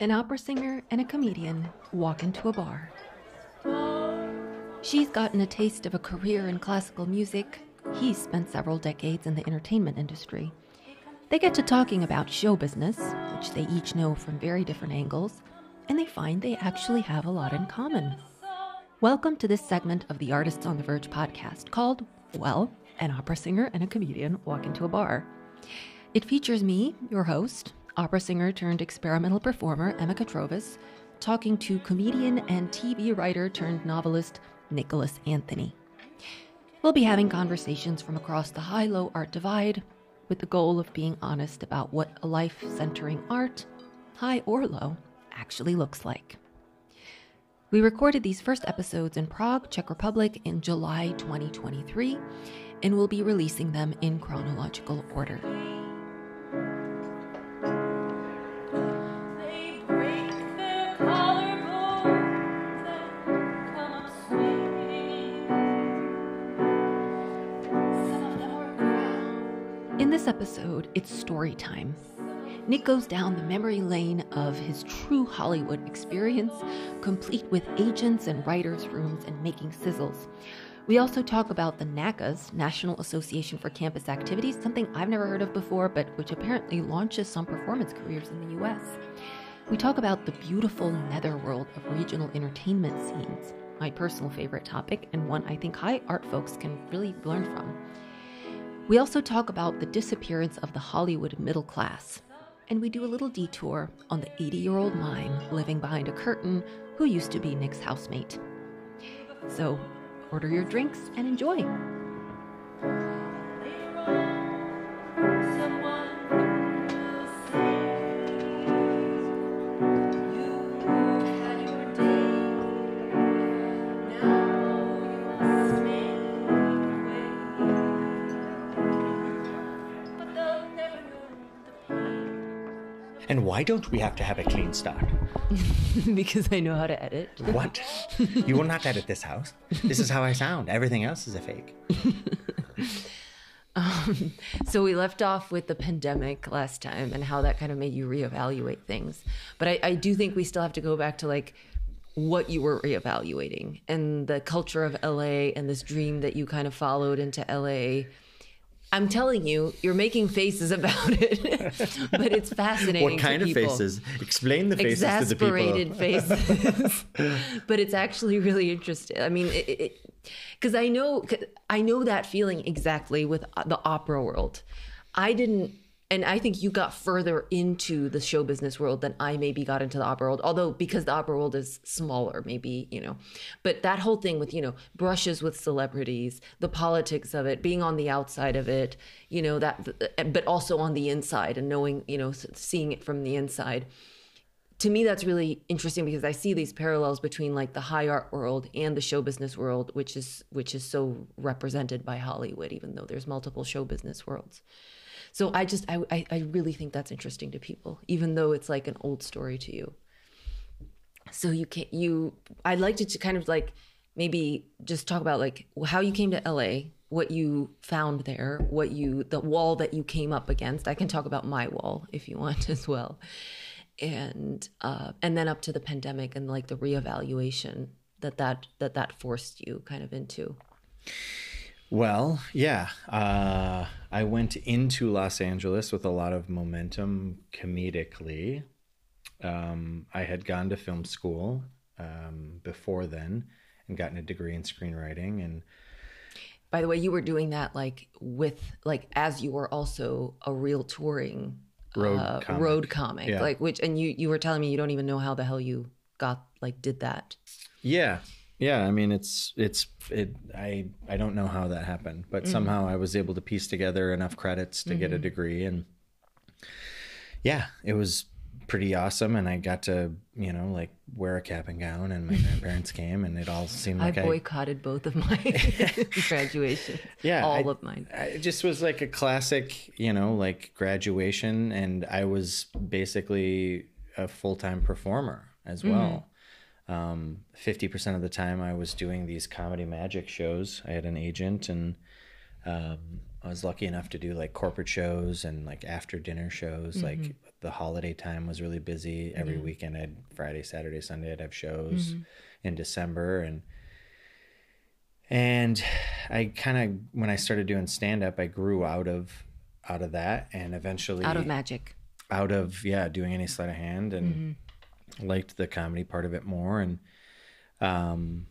An opera singer and a comedian walk into a bar. She's gotten a taste of a career in classical music. He's spent several decades in the entertainment industry. They get to talking about show business, which they each know from very different angles, and they find they actually have a lot in common. Welcome to this segment of the Artists on the Verge podcast called, well, an opera singer and a comedian walk into a bar. It features me, your host, opera singer turned experimental performer Ema Katrovas, talking to comedian and TV writer turned novelist Nicholas Anthony. We'll be having conversations from across the high low art divide with the goal of being honest about what a life centering art, high or low, actually looks like. We recorded these first episodes in Prague, Czech Republic in July 2023, and we'll be releasing them in chronological order. This episode, it's story time. Nick goes down the memory lane of his true Hollywood experience, complete with agents and writers' rooms and making sizzles. We also talk about the NACA's, National Association for Campus Activities, something I've never heard of before, but which apparently launches some performance careers in the US. We talk about the beautiful netherworld of regional entertainment scenes, my personal favorite topic, and one I think high art folks can really learn from. We also talk about the disappearance of the Hollywood middle class, and we do a little detour on the 80 year old mime living behind a curtain who used to be Nick's housemate. So, order your drinks and enjoy. And why don't we have to have a clean start? because I know how to edit. What? you will not edit this house. This is how I sound. Everything else is a fake. Um, so we left off with the pandemic last time and how that kind of made you reevaluate things. But I, I do think we still have to go back to like what you were reevaluating and the culture of LA and this dream that you kind of followed into LA. I'm telling you, you're making faces about it, but it's fascinating. What kind of people. faces? Explain the faces to the people. Exasperated faces. but it's actually really interesting. I mean, because I know I know that feeling exactly with the opera world. I didn't and I think you got further into the show business world than I maybe got into the opera world. Although because the opera world is smaller, maybe you know, but that whole thing with you know brushes with celebrities, the politics of it, being on the outside of it, you know that, but also on the inside and knowing you know seeing it from the inside. To me, that's really interesting because I see these parallels between like the high art world and the show business world, which is which is so represented by Hollywood, even though there's multiple show business worlds. So I just I, I really think that's interesting to people, even though it's like an old story to you. So you can't you I'd like to, to kind of like maybe just talk about like how you came to LA, what you found there, what you the wall that you came up against. I can talk about my wall if you want as well. And uh and then up to the pandemic and like the reevaluation that that that that forced you kind of into. Well, yeah. Uh, I went into Los Angeles with a lot of momentum comedically. Um, I had gone to film school um, before then and gotten a degree in screenwriting. And by the way, you were doing that like with like as you were also a real touring road uh, comic. road comic, Yeah. like which and you you were telling me you don't even know how the hell you got like did that. Yeah. Yeah, I mean it's it's it I I don't know how that happened, but mm. somehow I was able to piece together enough credits to get a mm-hmm. degree and yeah, it was pretty awesome and I got to, you know, like wear a cap and gown and my grandparents came and it all seemed like I I, boycotted both of my graduations. yeah, all I- of mine. It just was like a classic, you know, like graduation, and I was basically a full time performer as mm-hmm. well. Um, 50% of the time, I was doing these comedy magic shows. I had an agent, and um, I was lucky enough to do like corporate shows and like after dinner shows. Like the holiday time was really busy. Every weekend, I'd Friday, Saturday, Sunday, I'd have shows in December, and and I kind of when I started doing stand up, I grew out of out of that, and eventually Out of magic. out of yeah doing any sleight of hand and liked the comedy part of it more and um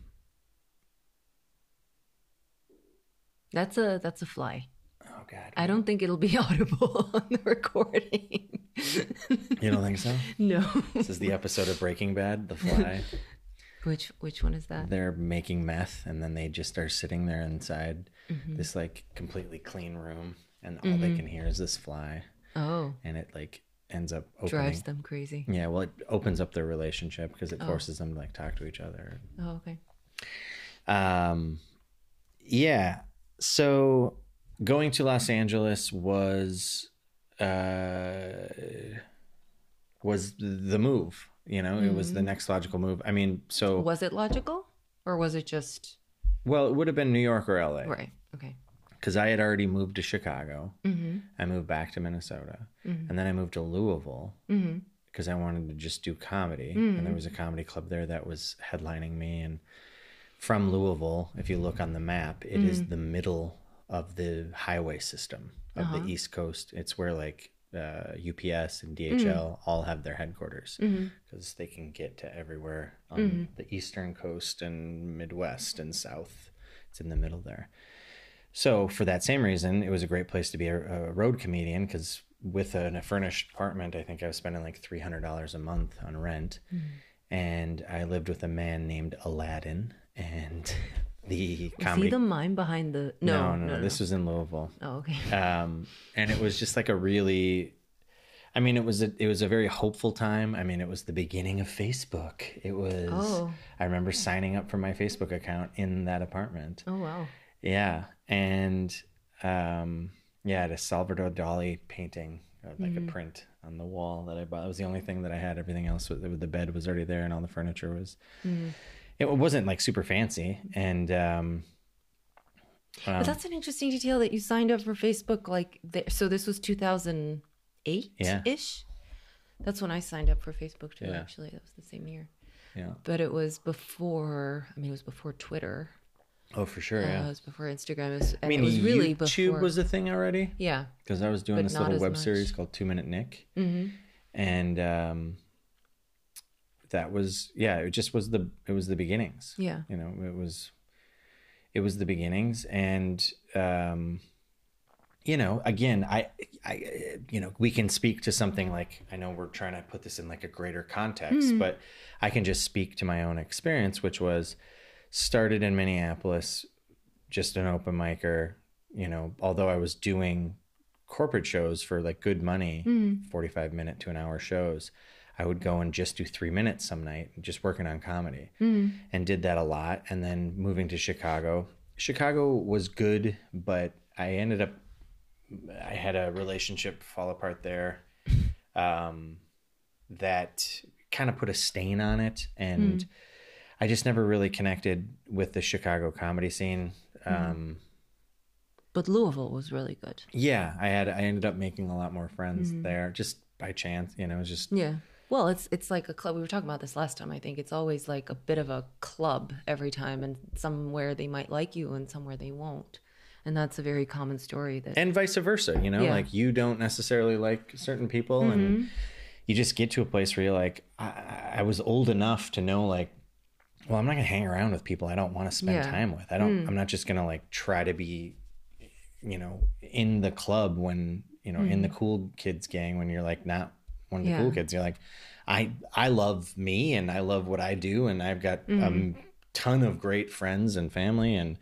That's a that's a fly. oh god I don't think it'll be audible on the recording. you don't think so no. this is the episode of breaking bad the fly Which which one is that? they're making meth and then they just are sitting there inside Mm-hmm. this like completely clean room and all they can hear is this fly Oh, and it like ends up opening drives them crazy. yeah well it opens up their relationship because it forces them to like talk to each other Oh, okay. Um, yeah. So going to Los Angeles was uh was the move. You know, it was the next logical move. I mean, so Was it logical, or was it just well, it would have been New York or LA right? Okay. Because I had already moved to Chicago. Mm-hmm. I moved back to Minnesota, Mhm. and then I moved to Louisville Mm-hmm. because I wanted to just do comedy. Mm. And there was a comedy club there that was headlining me. And from Louisville, if you look on the map, it is Mm. the middle of the highway system of Uh-huh. the East Coast. It's where like uh, UPS and DHL all have their headquarters Mm-hmm. because they can get to everywhere on the eastern coast and Midwest and South. It's in the middle there. So for that same reason, it was a great place to be a, a road comedian because with an, a furnished apartment, I think I was spending like three hundred dollars a month on rent, and I lived with a man named Aladdin, and the Was comedy. he the mime behind the? no, No, no, no, This was in Louisville, Oh, okay. um, and it was just like a really. I mean, it was a it was a very hopeful time. I mean, it was the beginning of Facebook. It was. Oh. I remember signing up for my Facebook account in that apartment. Oh wow. Yeah, and um, yeah, I had a Salvador Dali painting, like Mm-hmm. a print on the wall that I bought. It was the only thing that I had. Everything else, was, the bed was already there, and all the furniture was. Mm-hmm. It wasn't like super fancy, and um, But um, that's an interesting detail that you signed up for Facebook. Like, there, so this was 2008 Yeah. ish. That's when I signed up for Facebook too. Yeah. Actually, that was the same year. yeah. But it was before. I mean, it was before Twitter. Oh, for sure. Uh, Yeah. it was before Instagram. It was, I mean, it was really YouTube before. was a thing already yeah. because I was doing But this little web much. series called Two Minute Nick, hmm and um, that was yeah. It just was the it was the beginnings. Yeah. you know it was it was the beginnings and um you know again i i you know we can speak to something like i know we're trying to put this in like a greater context but i can just speak to my own experience which was started in minneapolis just an open micer you know although i was doing corporate shows for like good money mm. 45 minute to an hour shows i would go and just do three minutes some night just working on comedy. Mm. And did that a lot and then moving to chicago. Chicago was good but i ended up i had a relationship fall apart there um, that kind of put a stain on it and mm. I just never really connected with the chicago comedy scene um, But Louisville was really good. yeah i had i ended up making a lot more friends there just by chance you know it was just Yeah. Well, it's it's like a club. We were talking about this last time. I think it's always like a bit of a club every time, and somewhere they might like you, and somewhere they won't. And that's a very common story. That and vice versa you know Yeah. like you don't necessarily like certain people Mm-hmm. and you just get to a place where you're like I, I was old enough to know like well i'm not gonna hang around with people i don't want to spend Yeah. Mm. time with i don't i'm not just gonna like try to be you know in the club when you know in the cool kids gang when you're like not one of the Mm. Yeah. cool kids you're like i i love me and i love what i do and i've got Mm. a ton of great friends and family and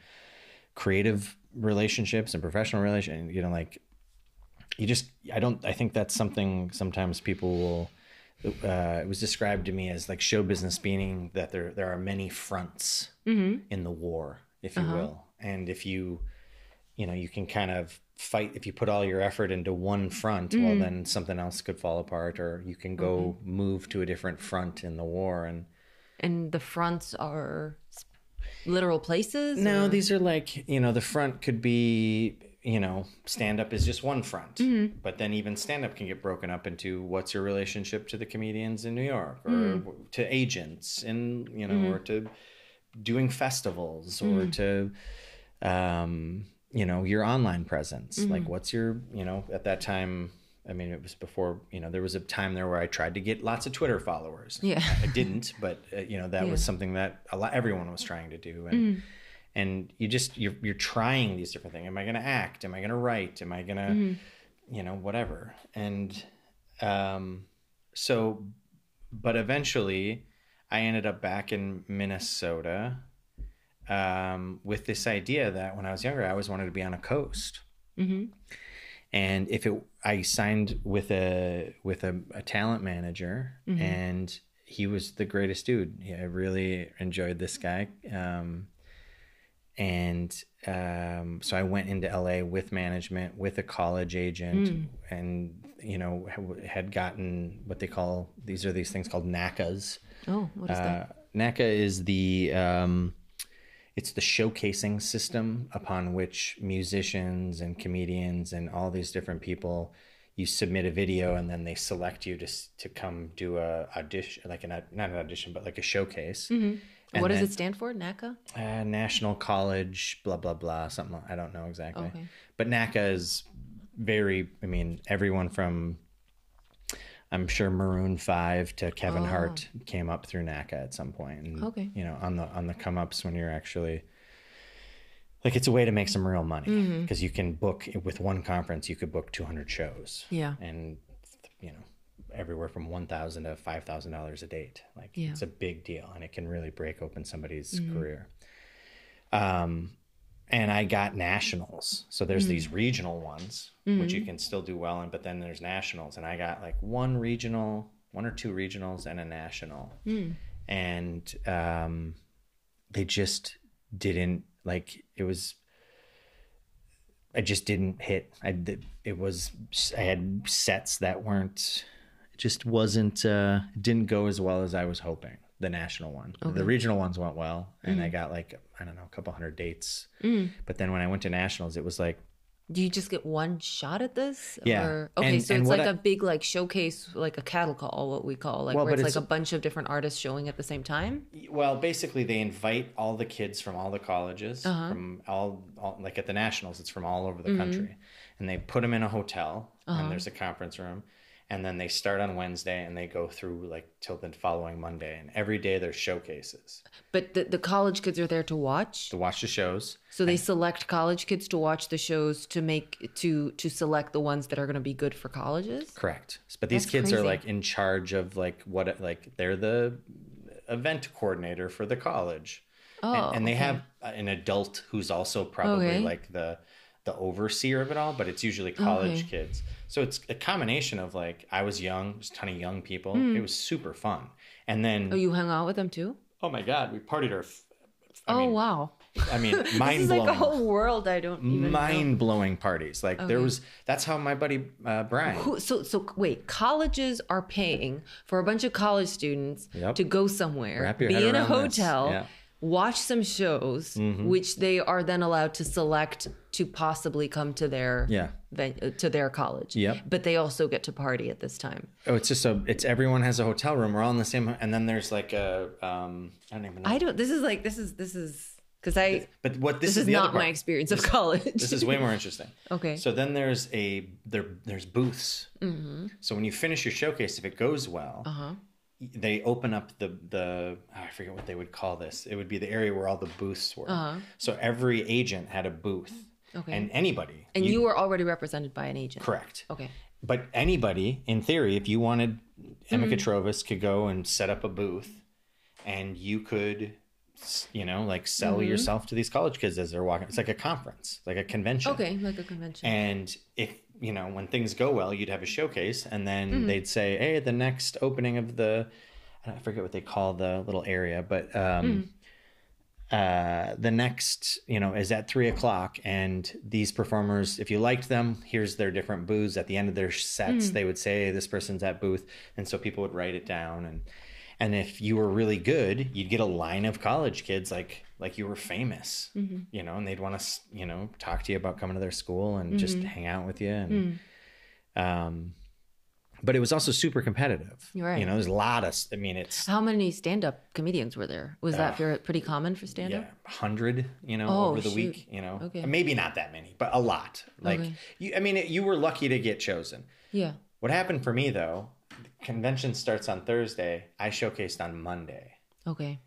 creative relationships and professional relation you know like you just i don't i think that's something sometimes people will uh, it was described to me as like show business meaning that there there are many fronts mm-hmm. in the war if you uh-huh. will. And if you you know you can kind of fight if you put all your effort into one front well mm-hmm. then something else could fall apart or you can go mm-hmm. move to a different front in the war and and the fronts are literal places. No, or- these are like you know the front could be you know, stand up is just one front. Mm-hmm. But then even stand up can get broken up into what's your relationship to the comedians in New York or Mm-hmm. to agents and, you know, or to doing festivals or to, um, you know, your online presence. Like, what's your, you know, at that time, I mean, it was before, you know, there was a time there where I tried to get lots of Twitter followers. Yeah. I didn't, but, uh, you know, that was something that a lot, everyone was trying to do. And, and you just you're you're trying these different things. Am I going to act? Am I going to write? Am I going to, you know, whatever? And um, so, but eventually, I ended up back in Minnesota um, with this idea that when I was younger, I always wanted to be on a coast. And if it, I signed with a with a, a talent manager, and he was the greatest dude. Yeah, I really enjoyed this guy. Um, and um, so I went into LA with management, with a college agent, and you know had gotten what they call these are these things called NACAs. Oh, what is that? Uh, NACA is the um, it's the showcasing system upon which musicians and comedians and all these different people you submit a video and then they select you to to come do a audition like an not an audition but like a showcase. And What does then- it stand for? NACA? uh, National College, blah blah blah, something I don't know exactly. Okay. But NACA is very. I mean, everyone from I'm sure Maroon Five to Kevin Hart came up through NACA at some point. And, Oh. Okay. You know, on the on the come ups when you're actually like it's a way to make some real money Mm-hmm. because you can book with one conference you could book 200 shows Yeah. and everywhere from 1000 to $5000 a date. Like Yeah. it's a big deal and it can really break open somebody's career. Um and i got nationals. So there's these regional ones which you can still do well in but then there's nationals. And i got like one regional one or two regionals and a national. And um they just didn't like it was I just didn't hit. I it was I had sets that weren't just wasn't uh didn't go as well as I was hoping. The national one. The regional ones went well and Mm. I got like I don't know, a couple hundred dates. But then when I went to nationals it was like Do you just get one shot at this? Yeah. Or, okay, And- so it's like I- a big like showcase, like a cattle call, what we call, like Well, where it's, it's- like a bunch of different artists showing at the same time. well basically they invite all the kids from all the colleges Uh-huh. from all, all like at the nationals it's from all over the Mm-hmm. country and they put them in a hotel Uh-huh. and there's a conference room and then they start on wednesday and they go through like till the following monday and every day there's showcases But the, the college kids are there to watch. to watch the shows So they select college kids to watch the shows to make to to select the ones that are going to be good for colleges. correct but these That's kids are like in charge of like what like they're the event coordinator for the college Oh, and, and they okay. have an adult who's also probably Okay. like the the overseer of it all but it's usually college Okay. kids so it's a combination of like i was young just a ton of young people it was super fun and then. Oh, you hung out with them too? oh my god we partied our f- I oh mean, wow, i mean this mind is like a whole world I don't even know. mind blowing parties like there was that's how my buddy uh, brian Who, so so wait, colleges are paying for a bunch of college students Yep. to go somewhere, Wrap your be head in a around this. hotel, Yeah. Watch some shows, which they are then allowed to select to possibly come to their Yeah. ven- uh, to their college. yeah But they also get to party at this time. oh it's just a it's everyone has a hotel room we're all in the same and then there's like a um i don't even know I don't. This is like this is this is because I but what this, this, is, is, not my experience of college. this is way more interesting okay. So then there's a there there's booths. Mm-hmm. So when you finish your showcase, if it goes well, uh-huh. They open up the the oh, I forget what they would call this. It would be the area where all the booths were. Uh-huh. So every agent had a booth, Okay. and anybody And you, were already represented by an agent. correct. Okay. But anybody, in theory, if you wanted, Ema Mm-hmm. Katrovas could go and set up a booth, and you could, you know, like sell Mm-hmm. yourself to these college kids as they're walking. It's like a conference, like a convention. Okay, like a convention. And if you know when things go well, you'd have a showcase, and then Mm-hmm. they'd say, "Hey, the next opening of the I forget what they call the little area, but um, Mm. uh, the next you know is at three o'clock, and these performers, if you liked them, here's their different booths. At the end of their sets, Mm. they would say, "This person's at booth," and so people would write it down and. And if you were really good, you'd get a line of college kids like like you were famous, Mm-hmm. you know, and they'd want to you know talk to you about coming to their school and just Mm-hmm. hang out with you. And Mm. um, but it was also super competitive. Right. You know, there's a lot of. I mean, it's How many stand-up comedians were there? Was that fair- pretty common for stand-up? yeah, hundred. You know, Oh, over the shoot. week. You know, Okay. maybe not that many, but a lot. Like Okay. you, I mean, it, you were lucky to get chosen. Yeah. What happened for me though? The convention starts on Thursday. I showcased on Monday. Okay.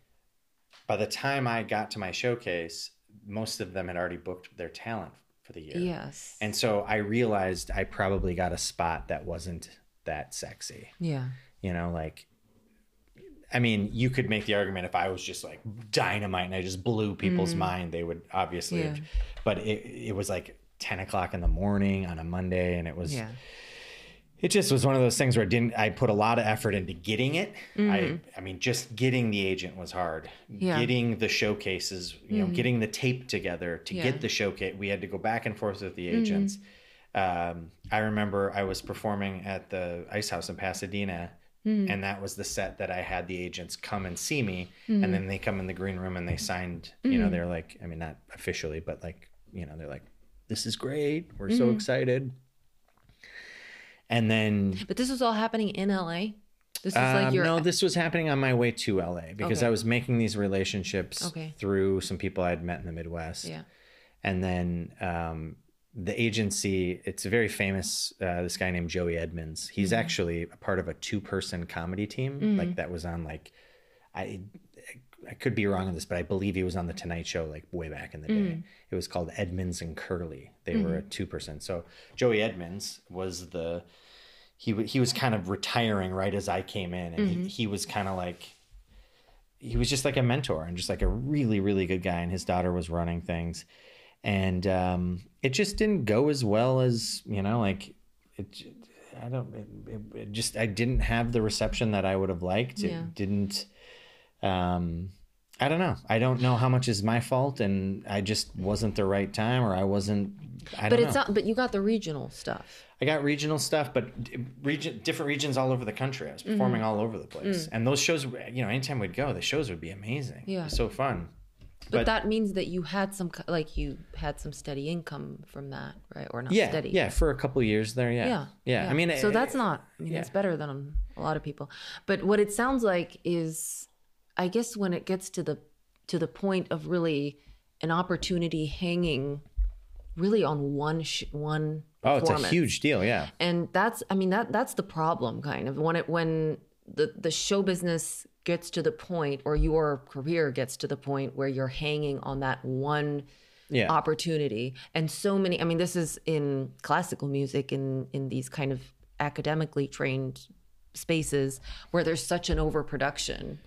By the time I got to my showcase, most of them had already booked their talent for the year. Yes. And so I realized I probably got a spot that wasn't that sexy. yeah. You know, like I mean, you could make the argument if I was just like dynamite and I just blew people's mind, they would obviously Mm. Yeah. have, but it it was like 10 o'clock in the morning on a Monday and it was Yeah. It just was one of those things where I didn't I put a lot of effort into getting it. I I mean just getting the agent was hard. Mm-hmm. Yeah. Mm-hmm. Getting the showcases, you know, getting the tape together to Yeah. Mm-hmm. get the showcase. We had to go back and forth with the agents. Um, I remember I was performing at the Ice House in Pasadena Mm-hmm. and that was the set that I had the agents come and see me Mm-hmm. and then they come in the green room and they signed, you know, they're like I mean not officially, but like, you know, they're like this is great. We're so Mm-hmm. excited. And then But this was all happening in LA. This is um, like your no, this was happening on my way to LA because Okay. I was making these relationships Okay. through some people I'd met in the Midwest. yeah. And then um, the agency, it's a very famous, uh, this guy named Joey Edmonds. He's Mm-hmm. actually a part of a two person comedy team, like that was on like, I, I could be wrong on this, but I believe he was on the Tonight Show like way back in the day. Mm. It was called Edmonds and Curly. They Mm-hmm. were a two person. So Joey Edmonds was the he he was kind of retiring right as I came in, and Mm-hmm. he, he was kind of like he was just like a mentor and just like a really really good guy. And his daughter was running things, and um, it just didn't go as well as you know like it. I don't. It, it, it just I didn't have the reception that I would have liked. It didn't. Um, I don't know. I don't know how much is my fault, and I just wasn't the right time, or I wasn't. I But it's know. not but you got the regional stuff. I got regional stuff, but region different regions all over the country. I was performing Mm-hmm. all over the place, and those shows, you know, anytime we'd go, the shows would be amazing. Yeah. it was so fun. But, But- that means that you had some like you had some steady income from that, right? Or not Yeah, steady. yeah, for a couple of years there, yeah, Yeah. yeah. I mean, so it- that's not, I mean, yeah. it's better than a lot of people. But what it sounds like is, I guess when it gets to the, to the point of really an opportunity hanging really on one, sh- one, Oh, it's a huge deal, yeah. and that's i mean that that's the problem kind of when it when the the show business gets to the point or your career gets to the point where you're hanging on that one Yeah. opportunity and so many i mean this is in classical music in in these kind of academically trained spaces where there's such an overproduction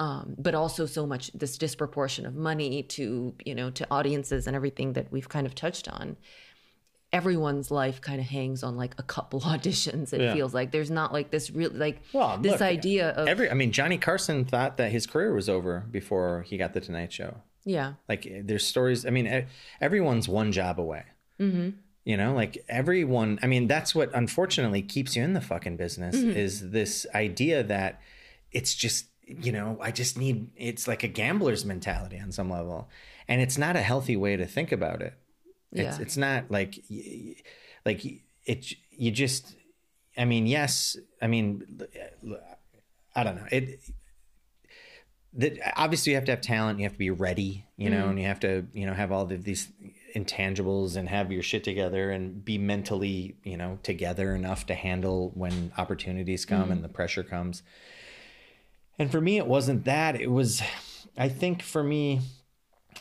um, but also so much this disproportion of money to you know to audiences and everything that we've kind of touched on everyone's life kind of hangs on like a couple auditions it Yeah. feels like there's not like this real like Well, this look, idea of Every, I mean, Johnny Carson thought that his career was over before he got the Tonight Show. yeah Like, there's stories. I mean, everyone's one job away. Mm-hmm. You know, like everyone. I mean, that's what unfortunately keeps you in the fucking business is this idea that it's just you know I just need. It's like a gambler's mentality on some level, and it's not a healthy way to think about it. It's Yeah. it's not like like it. You just. I mean, yes. I mean, I don't know it that obviously you have to have talent you have to be ready you know mm-hmm. and you have to you know have all the, these intangibles and have your shit together and be mentally you know together enough to handle when opportunities come and mm-hmm. the pressure comes and for me it wasn't that it was i think for me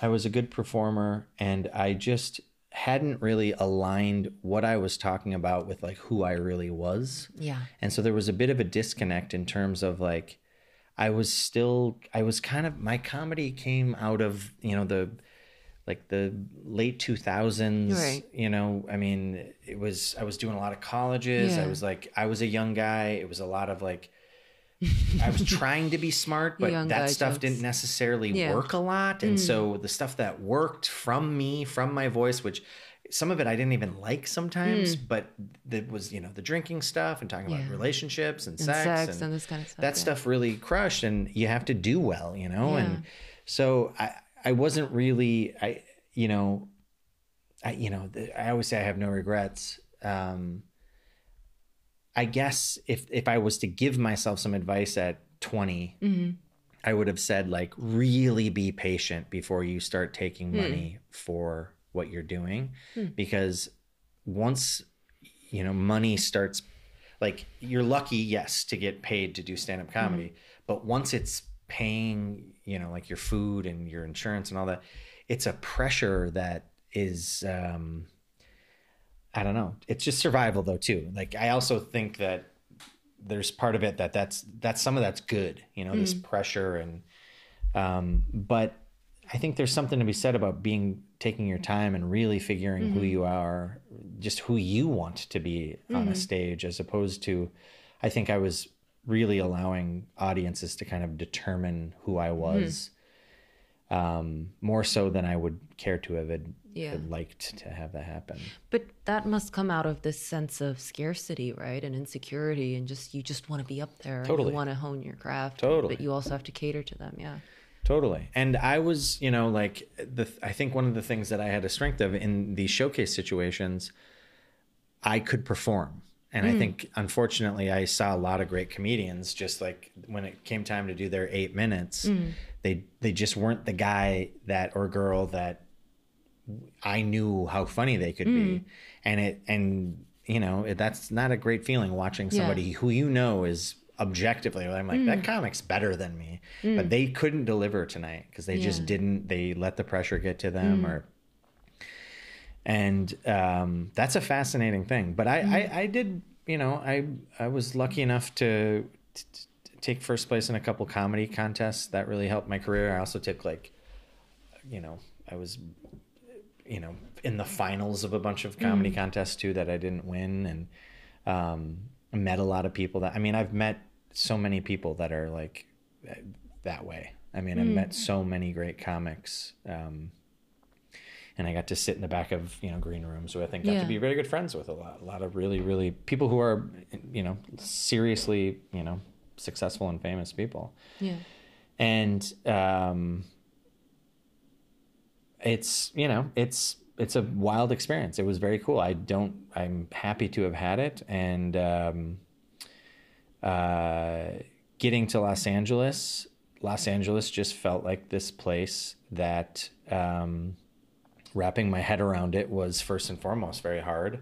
i was a good performer and i just hadn't really aligned what i was talking about with like who i really was yeah and so there was a bit of a disconnect in terms of like I was still I was kind of my comedy came out of, you know, the like the late 2000s, Right. you know, I mean, it was I was doing a lot of colleges. yeah. I was like I was a young guy. It was a lot of like I was trying to be smart, but Young that stuff jokes. didn't necessarily Yeah. Mm. work a lot. And so the stuff that worked from me, from my voice, which some of it I didn't even like sometimes, but that was you know the drinking stuff and talking about Hmm. Relationships and, And sex, sex and, and this kind of stuff, That yeah. stuff really crushed, and you have to do well, you know. Yeah. And so I I wasn't really I you know I you know I always say I have no regrets. Um, I guess if if I was to give myself some advice at 20, Mm-hmm. I would have said like really be patient before you start taking Hmm. money for what you're doing because once you know money starts like you're lucky yes to get paid to do stand up comedy Mm-hmm. but once it's paying you know like your food and your insurance and all that it's a pressure that is um I don't know. It's just survival though too. Like I also think that there's part of it that that's that's some of that's good, you know, this pressure and um but I think there's something to be said about being taking your time and really figuring who you are, just who you want to be on a stage as opposed to I think I was really allowing audiences to kind of determine who I was um more so than I would care to have had, Yeah. liked to have that happen. But that must come out of this sense of scarcity, right? And insecurity, and just you just want to be up there. Totally. And you want to hone your craft. Totally. But you also have to cater to them. Yeah. Totally. And I was, you know, like the I think one of the things that I had a strength of in these showcase situations, I could perform. And I mm. think unfortunately I saw a lot of great comedians just like when it came time to do their 8 minutes, mm. they they just weren't the guy that or girl that I knew how funny they could be. Mm. And it and you know, it, that's not a great feeling watching Yeah. somebody who you know is objectively I'm like that mm. comic's better than me. But mm. they couldn't deliver tonight because they just didn't they let the pressure get to them or and um, that's a fascinating thing. But I, I, I did, you know, I, I was lucky enough to, t- t- take first place in a couple comedy contests. That really helped my career. I also took like, you know, I was, you know, in the finals of a bunch of comedy contests too that I didn't win, and um, met a lot of people that I mean, I've met so many people that are like that way. I mean, I've met so many great comics. Um, and I got to sit in the back of you know green rooms who I think got Yeah. to be very good friends with a lot, a lot of really, really people who are, you know, seriously, you know, successful and famous people, Yeah. and um, it's you know it's it's a wild experience. It was very cool. I don't. I'm happy to have had it, and um, uh, getting to Los Angeles, Los Angeles just felt like this place that. Um, wrapping my head around it was first and foremost very hard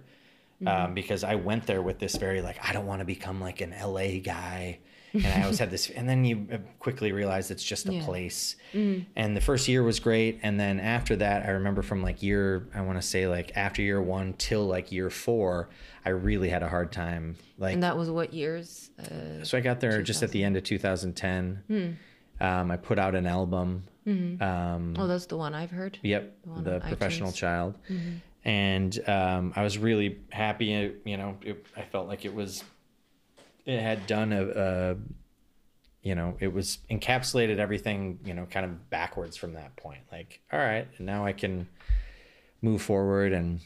um, because I went there with this very like I don't want to become like an LA guy, and I always had this, and then you uh, quickly realize it's just a Yeah. place. And the first year was great, and then after that, I remember from like year I want to say like after year one till like year four, I really had a hard time. Like And that was what years? Uh, so I got there just at the end of 2010. Hmm. Um, I put out an album. Um, oh, that's the one I've heard. Yep, one the professional iTunes. child, and um, I was really happy. You know, it, I felt like it was, it had done a, a, you know, it was encapsulated everything. You know, kind of backwards from that point. Like, all right, and now I can move forward, and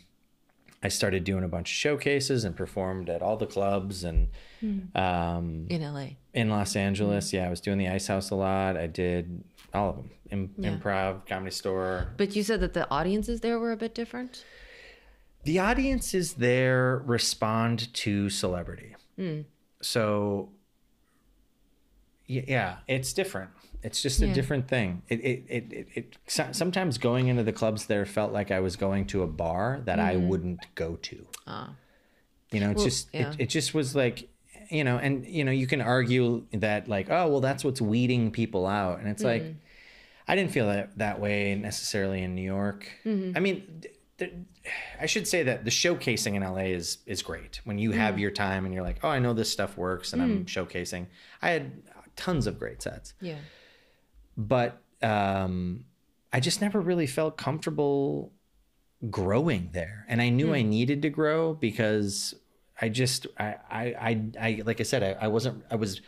I started doing a bunch of showcases and performed at all the clubs and. Um, In LA. in Los Angeles. Yeah, I was doing the Ice House a lot. I did all of them. Im- Yeah. Improv, comedy store. But you said that the audiences there were a bit different. The audiences there respond to celebrity. So yeah, it's different. It's just a Yeah. different thing. It, it, it, it, it so- sometimes going into the clubs there felt like I was going to a bar that I mm-hmm. wouldn't go to. Ah. You know, it's Well, just yeah. it, it just was like you know, and you know, you can argue that like, oh well that's what's weeding people out. And it's like mm. I didn't feel that that way necessarily in New York. Mm-hmm. I mean, I should say that the showcasing in LA is is great. When you have mm. your time and you're like, oh, I know this stuff works, and I'm mm. showcasing. I had tons of great sets Yeah. but um, I just never really felt comfortable growing there, and I knew I mm. needed to grow because I just I I I, I like I said I, I wasn't I was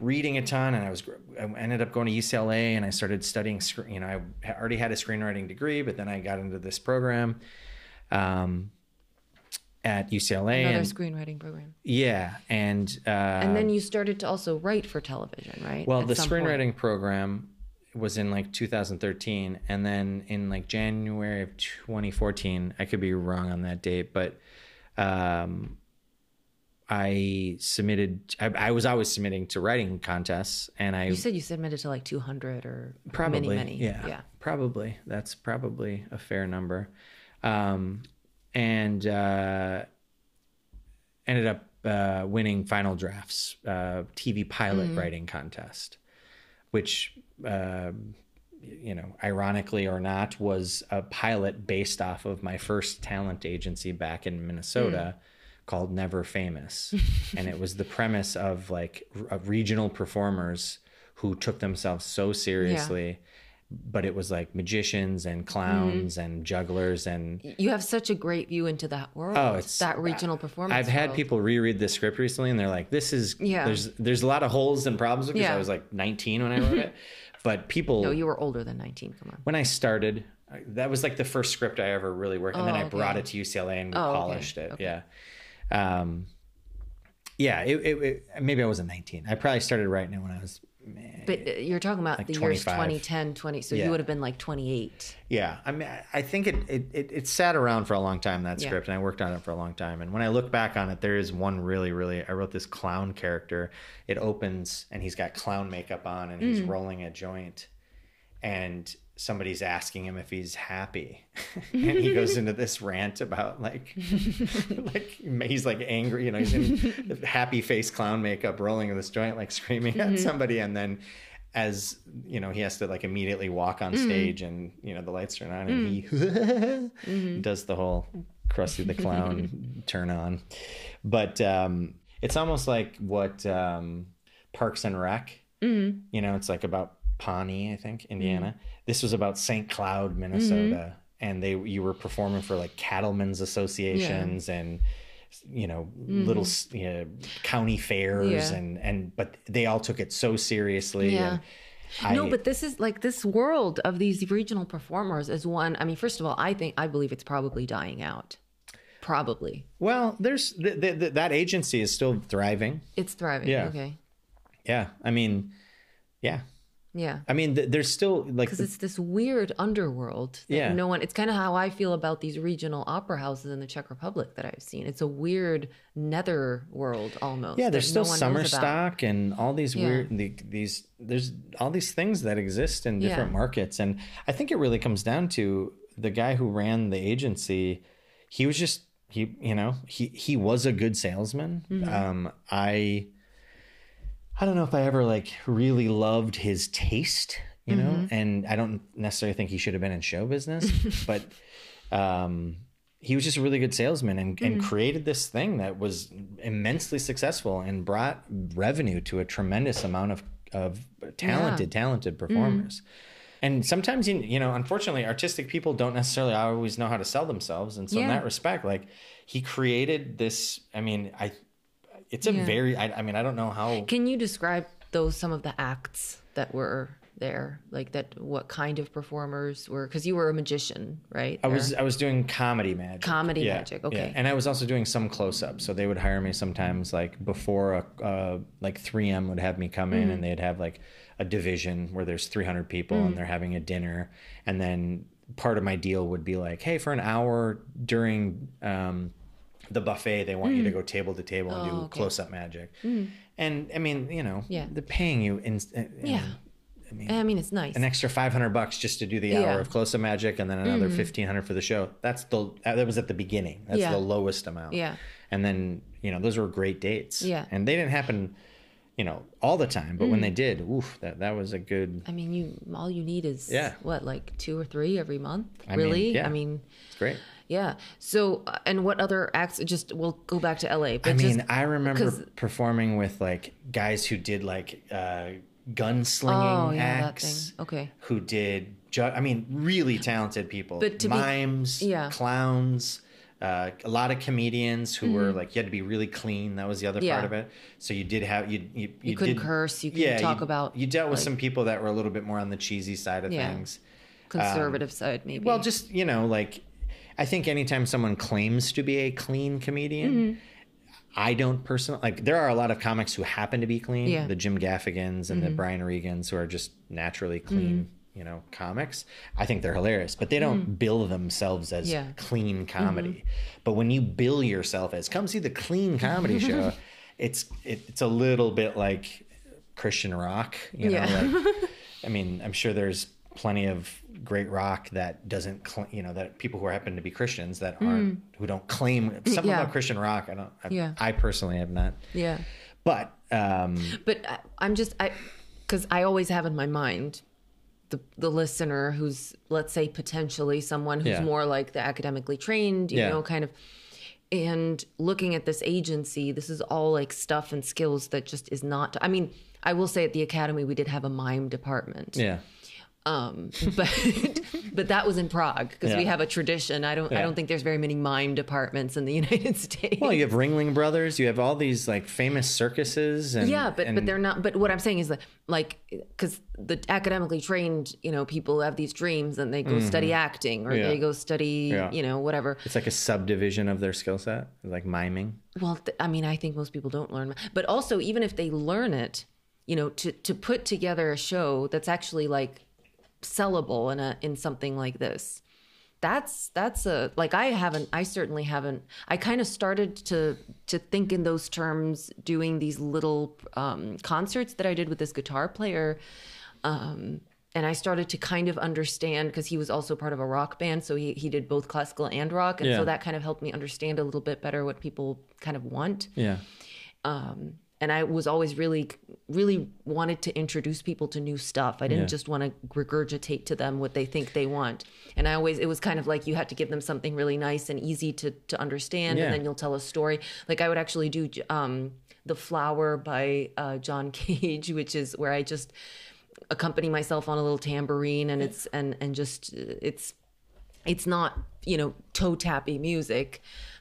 reading a ton and I was I ended up going to UCLA and I started studying you know I already had a screenwriting degree but then I got into this program um, at UCLA. Another and, screenwriting program. yeah, and uh, And then you started to also write for television, right? well, At the some point. screenwriting program was in like 2013, and then in like January of 2014, I could be wrong on that date, but um, I submitted. I, I was always submitting to writing contests, and I You said you submitted to like 200 or probably many, many. yeah, Yeah. probably that's probably a fair number um and uh ended up uh winning final drafts uh tv pilot Mm-hmm. writing contest which uh you know ironically or not was a pilot based off of my first talent agency back in minnesota Mm. Called never famous and it was the premise of like r- regional performers who took themselves so seriously but it was like magicians and clowns Mm-hmm. and jugglers and You have such a great view into that world. Oh, it's- that regional performance. I've had world. people reread this script recently and they're like this is Yeah. there's there's a lot of holes and problems because Yeah. I was like 19 when I wrote it but people No, you were older than 19. Come on. when I started that was like the first script I ever really worked and then Oh, I brought it to UCLA and we Oh, okay. polished it yeah um yeah it, it, it maybe I wasn't 19 I probably started writing it when I was But uh, you're talking about the years 2010, 20. So Yeah. you would have been like 28. Yeah, I mean, I- think it, it it it sat around for a long time that Yeah. script, and I worked on it for a long time. And when I look back on it, there is one really, really. I wrote this clown character. It opens, and he's got clown makeup on, and Mm. he's rolling a joint, and somebody's asking him if he's happy, and he goes into this rant about like, like he's like angry, you know, he's in happy face clown makeup, rolling this joint, like screaming Mm-hmm. at somebody, and then as you know he has to like immediately walk Mm. on stage and you know the lights turn on and he Mm-hmm. does the whole Krusty the clown turn on but um it's almost like what um parks and rec Mm-hmm. you know it's like about pawnee i think indiana this was about st cloud Mm-hmm. minnesota and they you were performing for like cattlemen's associations and you know little you know, county fairs Mm-hmm. Yeah. and and but they all took it so seriously Yeah. and I, no, but this is like this world of these regional performers is one. I mean, first of all, I think I believe it's probably dying out. Probably, well there's th- th- th- that agency is still thriving it's thriving. Yeah. Okay. yeah i mean yeah Yeah. i mean th- there's still like Because it's this weird underworld that Yeah. no one. It's kind of how I feel about these regional opera houses in the Czech Republic that I've seen. It's a weird nether world almost. yeah there's still no summer stock and all these Yeah. weird the, these there's all these things that exist in different Yeah. markets and i think it really comes down to the guy who ran the agency he was just he you know he he was a good salesman Mm-hmm. um i i don't know if i ever like really loved his taste you know Mm-hmm. and i don't necessarily think he should have been in show business but um he was just a really good salesman and, Mm-hmm. and created this thing that was immensely successful and brought revenue to a tremendous amount of, of talented, talented Mm-hmm. performers. And sometimes, you, you know, unfortunately, artistic people don't necessarily always know how to sell themselves. And so, in that respect, like he created this. I mean, I, it's a Yeah. very. I, I mean, I don't know how. Can you describe those some of the acts that were there? Like that, what kind of performers were? Because you were a magician, right? I was I was doing comedy magic. Comedy magic, okay. And I was also doing some close ups. So they would hire me sometimes like before a uh, like 3M would have me come in Mm-hmm. and they'd have like a division where there's 300 people Mm. and they're having a dinner and then part of my deal would be like, hey, for an hour during um, the buffet, they want you to go table to table and do Mm. Oh, okay. close up magic. And I mean, you know, Yeah. they're paying you in, Yeah. I mean, I mean, it's nice. an extra 500 bucks just to do the Yeah. hour of close up magic and then another 1500 for the show that's the uh, that was at the beginning that's Yeah. the lowest amount Yeah. and then you know those were great dates Yeah. and they didn't happen you know all the time but Mm. when they did oof that that was a good I mean, you all you need is Yeah. what, like two or three every month? I mean, really? yeah. I mean, it's great yeah. So, uh, and what other acts? Just we'll go back to LA. But i mean just, i remember performing with like guys who did like uh gunslinging oh yeah, acts. Okay. who did ju- i mean really talented people But to be- mimes yeah. clowns uh, a lot of comedians who were like you had to be really clean that was the other Mm-hmm. Yeah. part of it so you did have you you, you, couldn't did, curse, you couldn't talk you, about, you dealt with like- some people that were a little bit more on the cheesy side of Yeah. things Conservative side, maybe. well just you know like I think anytime someone claims to be a clean comedian, Mm-hmm. I don't personally like. There are a lot of comics who happen to be clean, Yeah. Mm-hmm. the Jim Gaffigans and the Brian Regans, who are just naturally clean. You know, comics. I think they're hilarious, but they don't bill themselves as. Yeah. clean comedy. But when you bill yourself as "come see the clean comedy show," it's it, it's a little bit like Christian rock. You know, Yeah. like I mean, I'm sure there's plenty of great rock that doesn't, cl- you know, that people who happen to be Christians that aren't, who don't claim something Yeah. about Christian rock. I don't, I, Yeah. I personally have not, Yeah. but, um, But I, I'm just I because I always have in my mind the the listener who's let's say potentially someone who's Yeah. more like the academically trained, you Yeah. know, kind of. And looking at this agency, this is all like stuff and skills that just is not. I mean, I will say at the academy we did have a mime department. yeah, Um, but but that was in Prague because we have a tradition. I don't I don't think there's very many mime departments in the United States. well, you have Ringling Brothers, you have all these like famous circuses and yeah, but and, but they're not. But what I'm saying is that like because the academically trained, you know, people have these dreams and they go study acting or Mm-hmm. Yeah. they go study, Yeah. you know, whatever. it's like a subdivision of their skill set, like miming. Well, th- I mean, I think most people don't learn, but also even if they learn it, you know, to to put together a show that's actually like sellable in a in something like this. That's that's a like I haven't I certainly haven't I kind of started to to think in those terms doing these little um, concerts that I did with this guitar player um, and I started to kind of understand because he was also part of a rock band, so he he did both classical and rock, and Yeah. so that kind of helped me understand a little bit better what people kind of want. Yeah. And I was always really, really wanted to introduce people to new stuff. I didn't Yeah. just want to regurgitate to them what they think they want. And I always, it was kind of like you had to give them something really nice and easy to to understand, Yeah. and then you'll tell a story. Like I would actually do um, "The Flower" by uh, John Cage, which is where I just accompany myself on a little tambourine, and it's and and just uh, it's it's not you know toe tappy music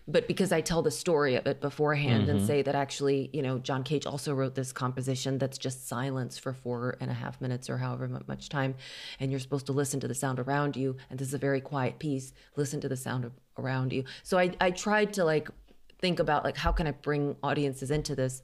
but because i tell the story of it beforehand and mm-hmm. say that actually you know john cage also wrote this composition that's just silence for four and a half minutes or however much time and you're supposed to listen to the sound around you and this is a very quiet piece listen to the sound around you. So i i tried to like think about like how can i bring audiences into this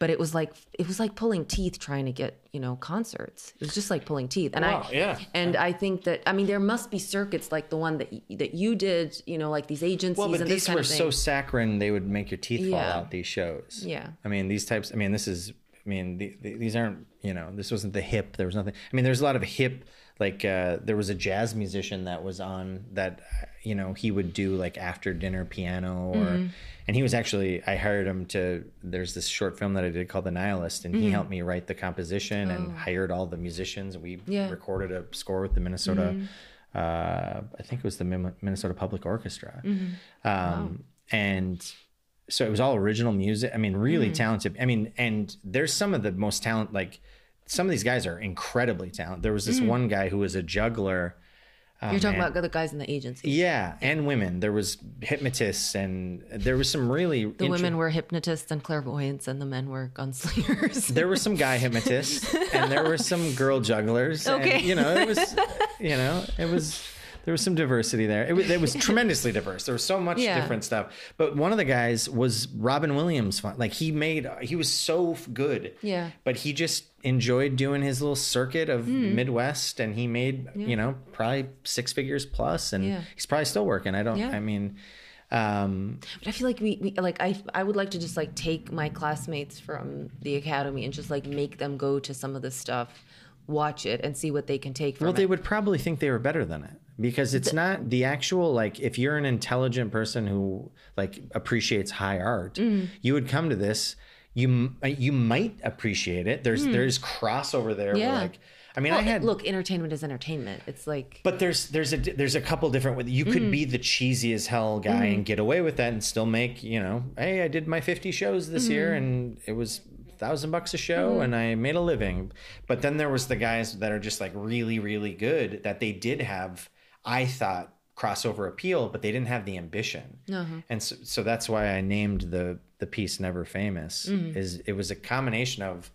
but it was like it was like pulling teeth trying to get you know concerts it was just like pulling teeth and Wow, i yeah. and I think that I mean there must be circuits like the one that y- that you did, you know, like these agencies Well, but and these were so saccharine they would make your teeth fall out. These shows. Yeah. I mean, these types. I mean, this is. I mean, the, the, these aren't. You know, this wasn't the hip. There was nothing. I mean, there's a lot of hip. Like uh, there was a jazz musician that was on that. You know, he would do like after dinner piano, or Mm-hmm. and he was actually. I hired him to. There's this short film that I did called The Nihilist, and he helped me write the composition and hired all the musicians. We Mm-hmm. Oh. Yeah. Mm-hmm. recorded a score with the Minnesota. Uh, I think it was the Minnesota Public Orchestra, Mm-hmm. um, and so it was all original music. I mean, really talented. I mean, and there's some of the most talent. Like some of these guys are incredibly talented. There was this Hmm. one guy who was a juggler. You're talking about the guys in the agency. Yeah, and women. There was hypnotists, and there was some really The women were hypnotists and clairvoyants, and the men were gunslingers. there were some guy hypnotists and there were some girl jugglers. Okay. And, you know, it was, you know, it was, there was some diversity there. It was, it was tremendously diverse. There was so much Yeah. different stuff. But one of the guys was Robin Williams. Like he made, he was so good. Yeah. But he just enjoyed doing his little circuit of Hmm. Midwest and he made, you know, probably six figures plus and Yeah. he's probably still working. I don't, Yeah. I mean, um, But I feel like we, we like I I would like to just like take my classmates from the academy and just like make them go to some of this stuff, watch it, and see what they can take from Well, it. they would probably think they were better than it because it's not the actual like if you're an intelligent person who like appreciates high art, Mm. you would come to this. You you might appreciate it. There's there's crossover there. Mm. Yeah. like I mean, Well, I had look, entertainment is entertainment. It's like but there's there's a there's a couple different ways. You could Mm-hmm. be the cheesy as hell guy and get away with that and still make you know, hey, I did my 50 shows this year Mm-hmm. and it was thousand bucks a show and I made a living. But then there was the guys that are just like really really good that they did have. I thought crossover appeal, but they didn't have the ambition. Uh-huh. And so, so that's why I named the the piece "Never Famous." Mm-hmm. Is it was a combination of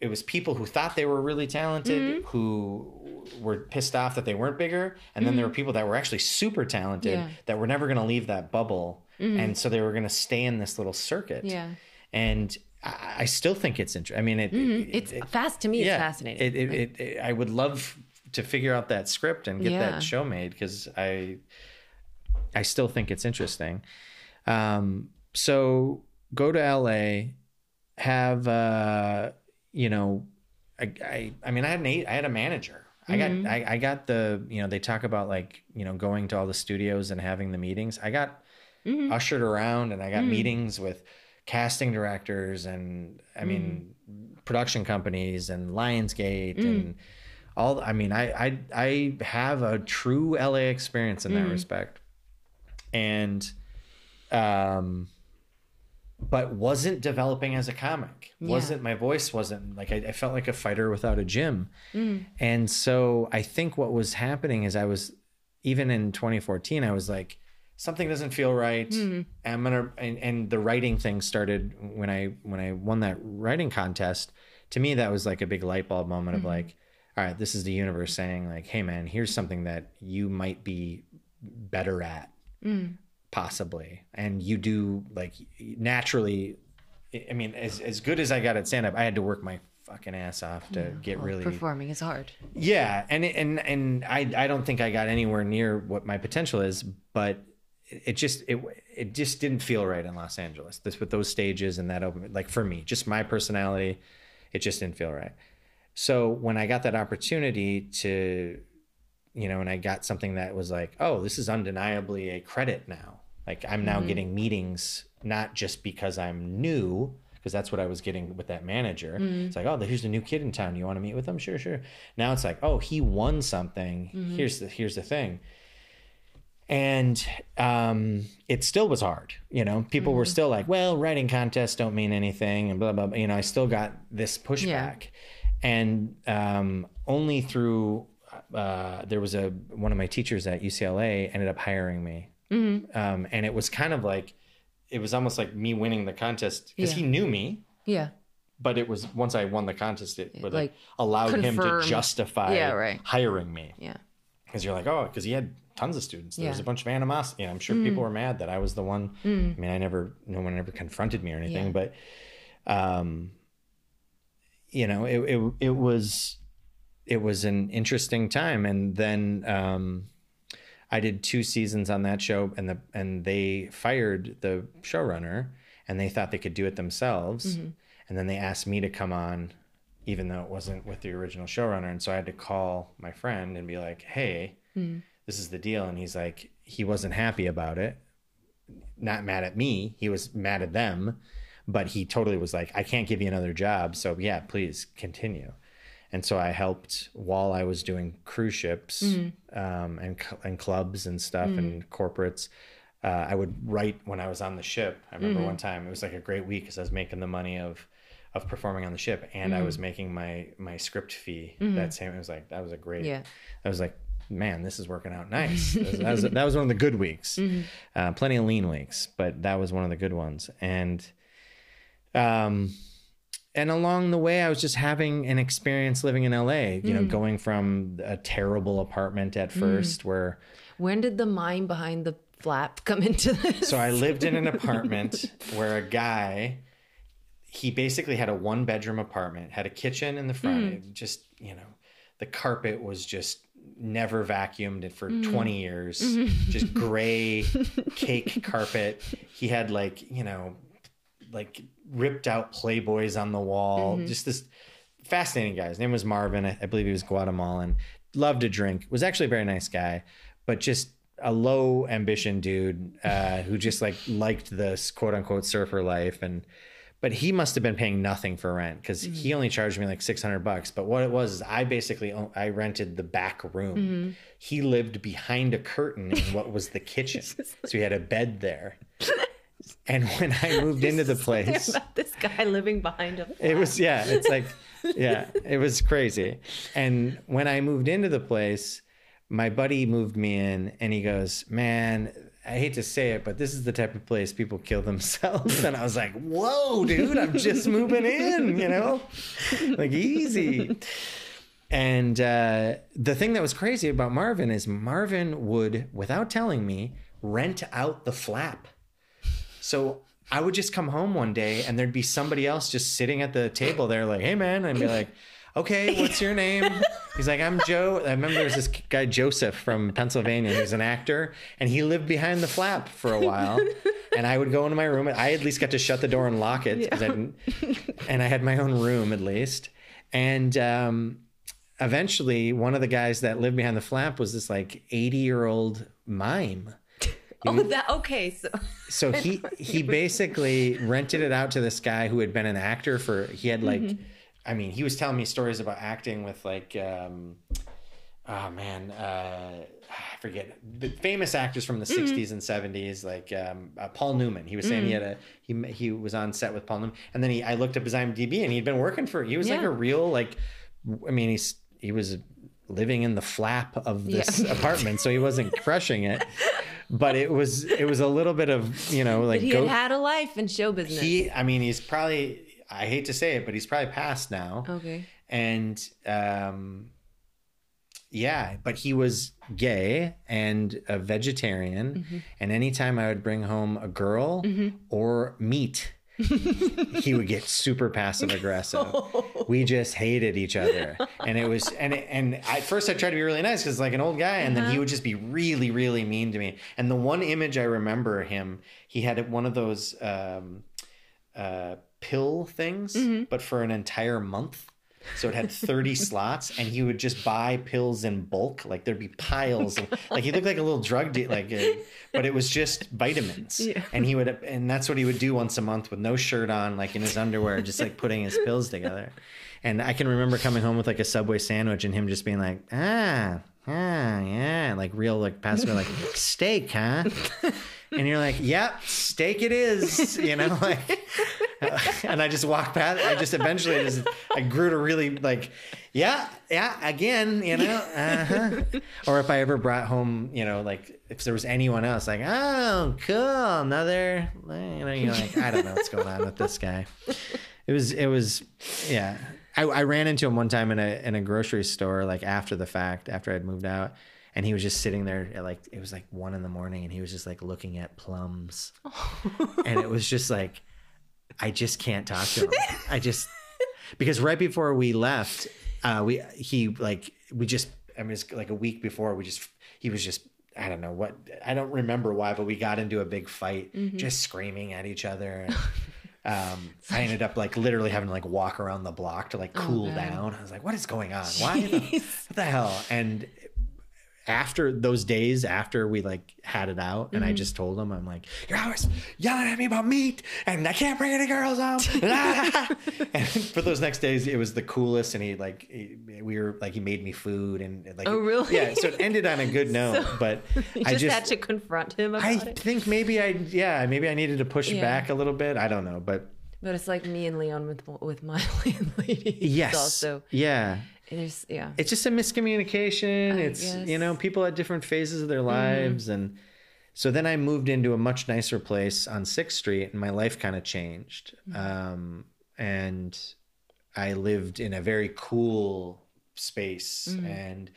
it was people who thought they were really talented Mm-hmm. who were pissed off that they weren't bigger and then there were people that were actually super talented Mm-hmm. Yeah. that were never going to leave that bubble and so they were going to stay in this little circuit Yeah. and i, I still think it's interesting i mean it, it- It's fast to me. It's fascinating. it, it, it, it- I would love to figure out that script and get Yeah. that show made because I, I still think it's interesting. Um, so go to LA, have uh, you know, I, I I mean I had an eight, I had a manager. I got Mm-hmm. I, I got the you know they talk about like you know going to all the studios and having the meetings. I got Mm-hmm. ushered around and I got meetings with casting directors and I mean Mm. production companies and Lionsgate Mm. and all I mean I I I have a true LA experience in Mm. that respect. And um but wasn't developing as a comic. Wasn't my voice wasn't like I, I felt like a fighter without a gym. And so I think what was happening is I was even in 2014, I was like, something doesn't feel right. I'm gonna and, and the writing thing started when I when I won that writing contest. To me, that was like a big light bulb moment of like, all right, this is the universe saying like, hey man, here's something that you might be better at mm. possibly. And you do like naturally i mean as, as good as i got at stand up i had to work my fucking ass off to get Well, really performing is hard. yeah and and and i i don't think i got anywhere near what my potential is but it it just it it just didn't feel right in los angeles. This with those stages and that open like for me just my personality it just didn't feel right so when i got that opportunity to you know and i got something that was like oh this is undeniably a credit now. Like i'm now mm-hmm. getting meetings not just because i'm new because that's what i was getting with that manager. Mm-hmm. It's like oh here's a new kid in town. You want to meet with him? Sure sure. Now it's like oh he won something. Mm-hmm. Here's the here's the thing. And um, it still was hard you know? People were still like well writing contests don't mean anything and blah blah, blah. you know i still got this pushback and um, only through uh, there was a one of my teachers at ucla ended up hiring me um, and it was kind of like it was almost like me winning the contest because he knew me Yeah. but it was once i won the contest it would, like, allowed him to justify Yeah, right. hiring me Yeah. because you're like, oh, because he had tons of students. There was a bunch of animosity. I'm sure people were mad that I was the one. I mean, I never, no one ever confronted me or anything, Yeah. but, um, you know, it, it, it was, it was an interesting time. And then, um, I did two seasons on that show and the, and they fired the showrunner and they thought they could do it themselves. And then they asked me to come on even though it wasn't with the original showrunner. And so I had to call my friend and be like, hey, this is the deal. And he's like, he wasn't happy about it. Not mad at me. He was mad at them. But he totally was like, I can't give you another job. So yeah, please continue. And so I helped while I was doing cruise ships um, and, and clubs and stuff and corporates. Uh, I would write when I was on the ship. I remember one time it was like a great week because I was making the money of of performing on the ship and I was making my my script fee that same. It was like that was a great. Yeah. I was like, man, this is working out nice. that, was, that, was, that was one of the good weeks. Uh, plenty of lean weeks, but that was one of the good ones. And um, and along the way, I was just having an experience living in LA. You know, mm. going from a terrible apartment at mm. first, where When did the mind behind the flap come into this? so I lived in an apartment where a guy, he basically had a one bedroom apartment, had a kitchen in the front. It just, you know, the carpet was just never vacuumed for 20 years, mm-hmm. just gray cake carpet. He had like, you know, like ripped out Playboys on the wall. Mm-hmm. Just this fascinating guy. His name was Marvin. I, I believe he was Guatemalan. Loved to drink. Was actually a very nice guy, but just a low ambition dude uh, who just like liked this quote unquote surfer life and. But he must have been paying nothing for rent because mm-hmm. he only charged me like six hundred bucks. But what it was is I basically I rented the back room. Mm-hmm. He lived behind a curtain in what was the kitchen, so he had a bed there. And when I moved into the place, about this guy living behind him. it was yeah it's like yeah it was crazy and when i moved into the place my buddy moved me in and he goes man I hate to say it, but this is the type of place people kill themselves. And I was like, whoa, dude, I'm just moving in, you know, like easy. And uh, the thing that was crazy about Marvin is Marvin would, without telling me, rent out the flap. So I would just come home one day and there'd be somebody else just sitting at the table there, like, hey, man. I'd be like, okay, what's your name? He's like, I'm Joe. I remember there's this guy, Joseph from Pennsylvania. He's an actor and he lived behind the flap for a while. And I would go into my room. I at least got to shut the door and lock it. Yeah. I didn't, and I had my own room at least. And, um, eventually one of the guys that lived behind the flap was this like 80 year old mime oh that okay so so he he basically rented it out to this guy who had been an actor for he had like mm-hmm. i mean he was telling me stories about acting with like um oh man uh I forget the famous actors from the mm-hmm. 60s and 70s like um, uh, Paul Newman he was saying mm-hmm. he had a he he was on set with Paul Newman and then he I looked up his IMDb and he'd been working for he was yeah. like a real like I mean he's he was living in the flap of this yeah. apartment, so he wasn't crushing it. But it was it was a little bit of you know like but he go, had had a life in show business. He, I mean, he's probably I hate to say it, but he's probably passed now. Okay. And um, yeah, but he was gay and a vegetarian, mm-hmm. and anytime I would bring home a girl mm-hmm. or meat he would get super passive aggressive. we just hated each other, and it was and and at first I tried to be really nice because like an old guy, and uh-huh. then he uh-huh. would just be really really mean to me. And the one image I remember him, he had one of those um, uh, pill things, mm-hmm. but for an entire month. So it had 30 slots, and he would just buy pills in bulk. Like there'd be piles. Of, like he looked like a little drug dealer, like, a, uh, but it was just vitamins. Yeah. And he would, and that's what he would do once a month with no shirt on, like in his underwear, just like putting his pills together. And I can remember coming home with like a Subway sandwich and him just being like, ah, ah, yeah, like real, like passive, like steak, huh? and you're like, "Yep, steak it is," you know, like. and I just walked past. I just eventually just I grew to really like, yeah, yeah, again, you know. Uh-huh. or if I ever brought home, you know, like if there was anyone else, like, oh, cool, another, you know, you're like, I don't know what's going on with this guy. It was, it was, yeah. I, I ran into him one time in a in a grocery store, like after the fact, after I'd moved out and he was just sitting there at like it was like one in the morning and he was just like looking at plums and it was just like i just can't talk to him i just because right before we left uh we he like we just i mean it's like a week before we just he was just I don't know what I don't remember why, but we got into a big fight, mm-hmm. just screaming at each other. And, um, I ended up like literally having to like walk around the block to like oh, cool oh, down. I was like, "What is going on? Why? The, what the hell?" And after those days after we like had it out and mm-hmm. I just told him I'm like you're always yelling at me about meat and I can't bring any girls home and for those next days it was the coolest and he like he, we were like he made me food and like oh really yeah so it ended on a good note so but I just had to confront him I it. think maybe I yeah maybe I needed to push yeah. back a little bit I don't know but but it's like me and Leon with with my landlady yes also yeah there's yeah it's just a miscommunication I it's guess. you know people at different phases of their mm-hmm. lives mm. and so then i moved into a much nicer place on sixth street and my life kind of changed mm. um, and i lived in a very cool space mm. and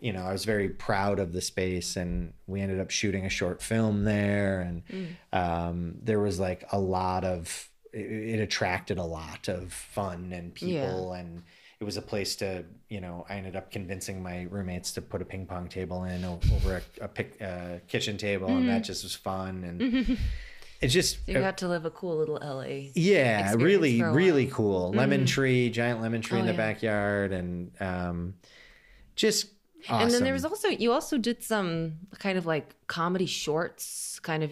you know i was very proud of the space and we ended up shooting a short film there and mm. um, there was like a lot of it, it, attracted a lot of fun and people yeah. and it was a place to you know i ended up convincing my roommates to put a ping pong table in over a, a pic, uh, kitchen table mm-hmm. and that mm-hmm. just was fun and mm-hmm. it's just so you got to live a cool little la yeah really really cool mm-hmm. lemon tree giant lemon tree oh, in the yeah. backyard and um, just Awesome. And then there was also you also did some kind of like comedy shorts, kind of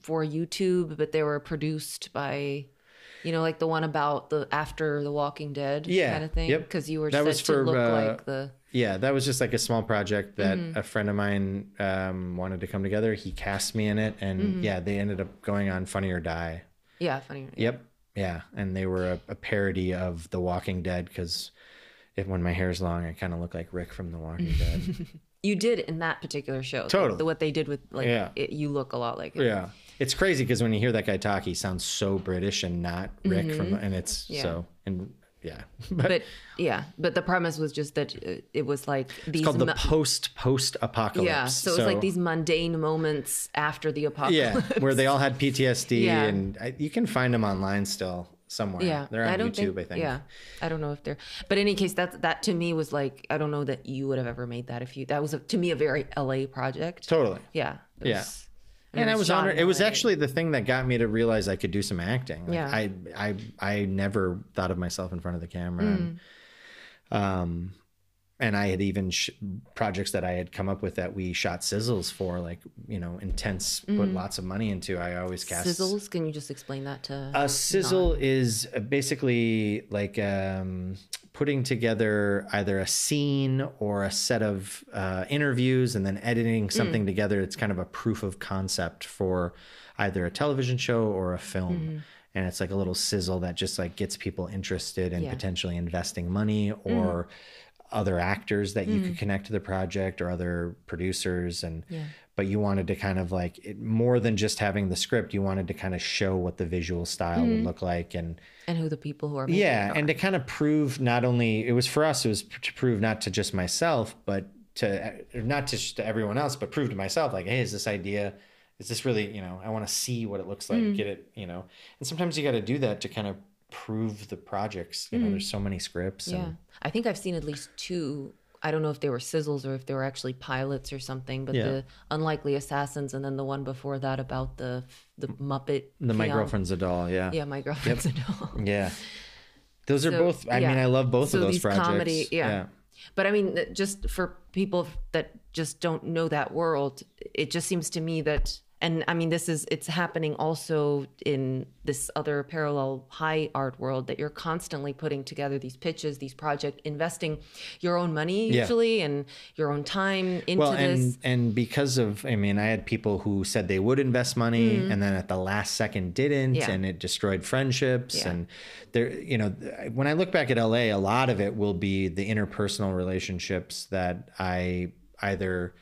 for YouTube, but they were produced by you know, like the one about the after The Walking Dead yeah, kind of thing. Yep. Because you were that was for, look uh, like the. Yeah, that was just like a small project that mm-hmm. a friend of mine um, wanted to come together. He cast me in it, and mm-hmm. yeah, they ended up going on Funny or Die. Yeah, Funny. Or, Yep. Yeah, and they were a, a parody of The Walking Dead because if when my hair's long, I kind of look like Rick from The Walking Dead. You did in that particular show. Totally. The, what they did with like Yeah. it, you look a lot like it. yeah, it's crazy because when you hear that guy talk, he sounds so British and not Rick from, and it's Mm-hmm. Yeah. so and yeah, but, But yeah, but the premise was just that uh, it was like these it's called the mu- post post apocalypse. yeah, so it was like these mundane moments after the apocalypse. yeah, where they all had PTSD, Yeah. and I, you can find them online still somewhere. Yeah, they're on I YouTube, think, I think. Yeah, I don't know if they're. But in any case, that that to me was like I don't know that you would have ever made that if you. That was a, to me a very LA project. totally. Yeah. Yeah. was- and I was shot honored. It was actually the thing that got me to realize I could do some acting. Like, Yeah. I I I never thought of myself in front of the camera. And, Mm. um, and I had even sh- projects that I had come up with that we shot sizzles for, like you know, intense, put lots of money into. I always cast Mm. Sizzles. Can you just explain that to? A sizzle is basically like um, putting together either a scene or a set of uh, interviews and then editing something together. It's kind of a proof of concept for either a television show or a film. And it's like a little sizzle that just like gets people interested in Yeah. potentially investing money or other actors that you Mm. could connect to the project or other producers and Yeah. but you wanted to kind of like it, more than just having the script you wanted to kind of show what the visual style Mm. would look like and and who the people who are yeah and to kind of prove not only it was for us it was to prove not to just myself but to not just to everyone else but prove to myself like hey is this idea is this really you know i want to see what it looks like Mm. get it you know and sometimes you got to do that to kind of prove the projects you know there's so many scripts Mm. Yeah, and I think I've seen at least two. I don't know if they were sizzles or if they were actually pilots or something. But Yeah. the unlikely assassins, and then the one before that about the the Muppet. the my girlfriend's a doll yeah Yeah, my girlfriend's a doll. yeah those are So, both i yeah. mean i love both So of those these projects comedy- yeah. But I mean, just for people that just don't know that world, it just seems to me that, and I mean, this is, it's happening also in this other parallel high art world that you're constantly putting together these pitches, these projects, investing your own money Yeah. usually and your own time into well this. and and because of i mean i had people who said they would invest money Mm-hmm. and then at the last second didn't Yeah. and it destroyed friendships Yeah. and there you know when i look back at la a lot of it will be the interpersonal relationships that i either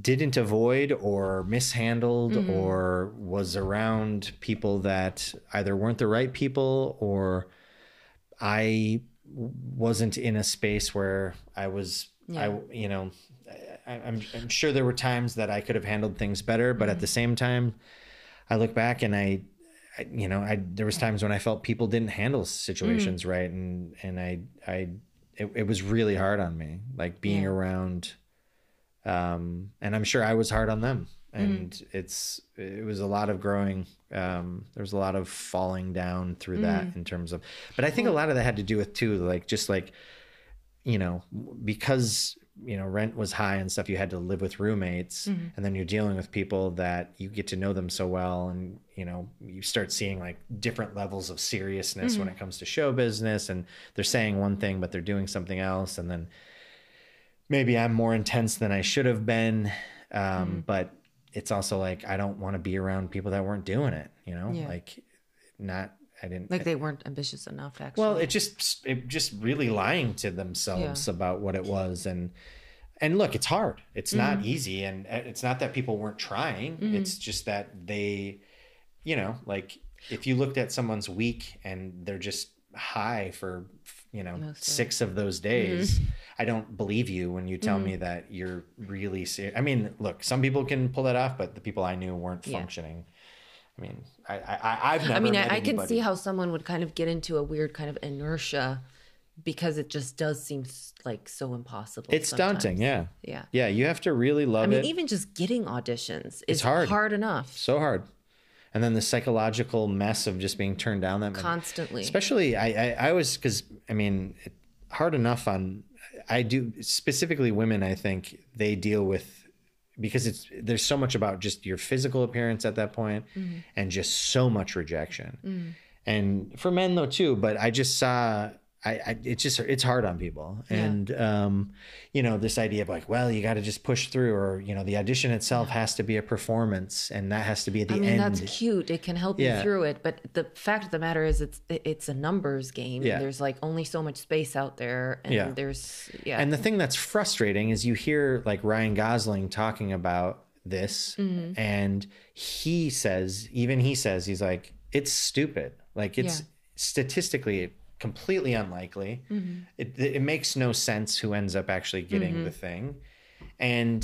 didn't avoid or mishandled Mm-hmm. or was around people that either weren't the right people or I wasn't in a space where I was, yeah. I, you know, I, I'm, I'm sure there were times that I could have handled things better, but at the same time, I look back and I, I, you know, I there was times when I felt people didn't handle situations right, and and I I it, it was really hard on me, like being Yeah. around, um, and I'm sure I was hard on them, and it's it was a lot of growing. Um, there was a lot of falling down through that in terms of, but I think a lot of that had to do with too, like just like you know, because you know rent was high and stuff, you had to live with roommates, and then you're dealing with people that you get to know them so well, and you know, you start seeing like different levels of seriousness when it comes to show business, and they're saying one thing but they're doing something else, and then maybe I'm more intense than I should have been, um, but it's also like I don't want to be around people that weren't doing it, you know, Yeah. like not. I didn't like they weren't ambitious enough, actually. well, it just it just really lying to themselves about what it was and and look, it's hard. It's Mm-hmm. not easy and uh, it's not that people weren't trying. It's just that they you know, like if you looked at someone's week and they're just high for you know Most 6 of those days, I don't believe you when you tell me mm. that you're really serious. I mean, look, some people can pull that off, but the people I knew weren't Yeah. functioning. I mean, I, I I've never I mean, I, I can see how someone would kind of get into a weird kind of inertia because it just does seem like so impossible. it's daunting, yeah. Yeah. Yeah, you have to really love it. I mean, it. even just getting auditions is hard. hard enough so hard. And then the psychological mess of just being turned down that many- constantly. Especially, I, I, I was because I mean, it, hard enough on. I do specifically women. I think they deal with because it's there's so much about just your physical appearance at that point, mm-hmm. and just so much rejection. Mm. And for men though too, but I just saw I, I it's just it's hard on people and um you know this idea of like well you got to just push through or you know the audition itself has to be a performance and that has to be at the I mean, end that's cute. It can help Yeah. you through it, but the fact of the matter is, it's it's a numbers game. Yeah. There's like only so much space out there, and Yeah. there's yeah, And the thing that's frustrating is you hear like Ryan Gosling talking about this, Mm-hmm. and he says, even he says, he's like, it's stupid. Like it's Yeah. statistically completely unlikely. Mm-hmm. It, it makes no sense who ends up actually getting Mm-hmm. the thing. And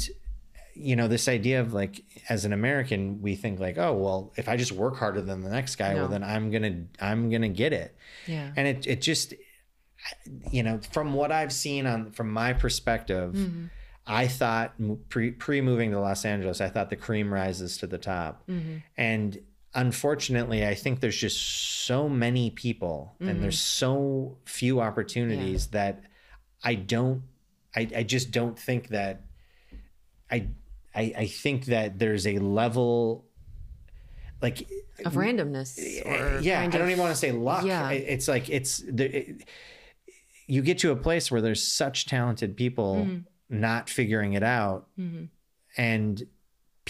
you know this idea of like as an american we think like oh well if i just work harder than the next guy well then i'm gonna i'm gonna get it yeah, and it it just you know from what i've seen on from my perspective Mm-hmm. i thought pre pre moving to los angeles i thought the cream rises to the top Mm-hmm. and unfortunately i think there's just so many people and there's mm-hmm. so few opportunities that i don't I, I just don't think that I, I I think that there's a level like of randomness. Eh, or yeah, I don't of- even want to say luck. Yeah. It's like it's the it, you get to a place where there's such talented people Mm-hmm. not figuring it out, mm-hmm. and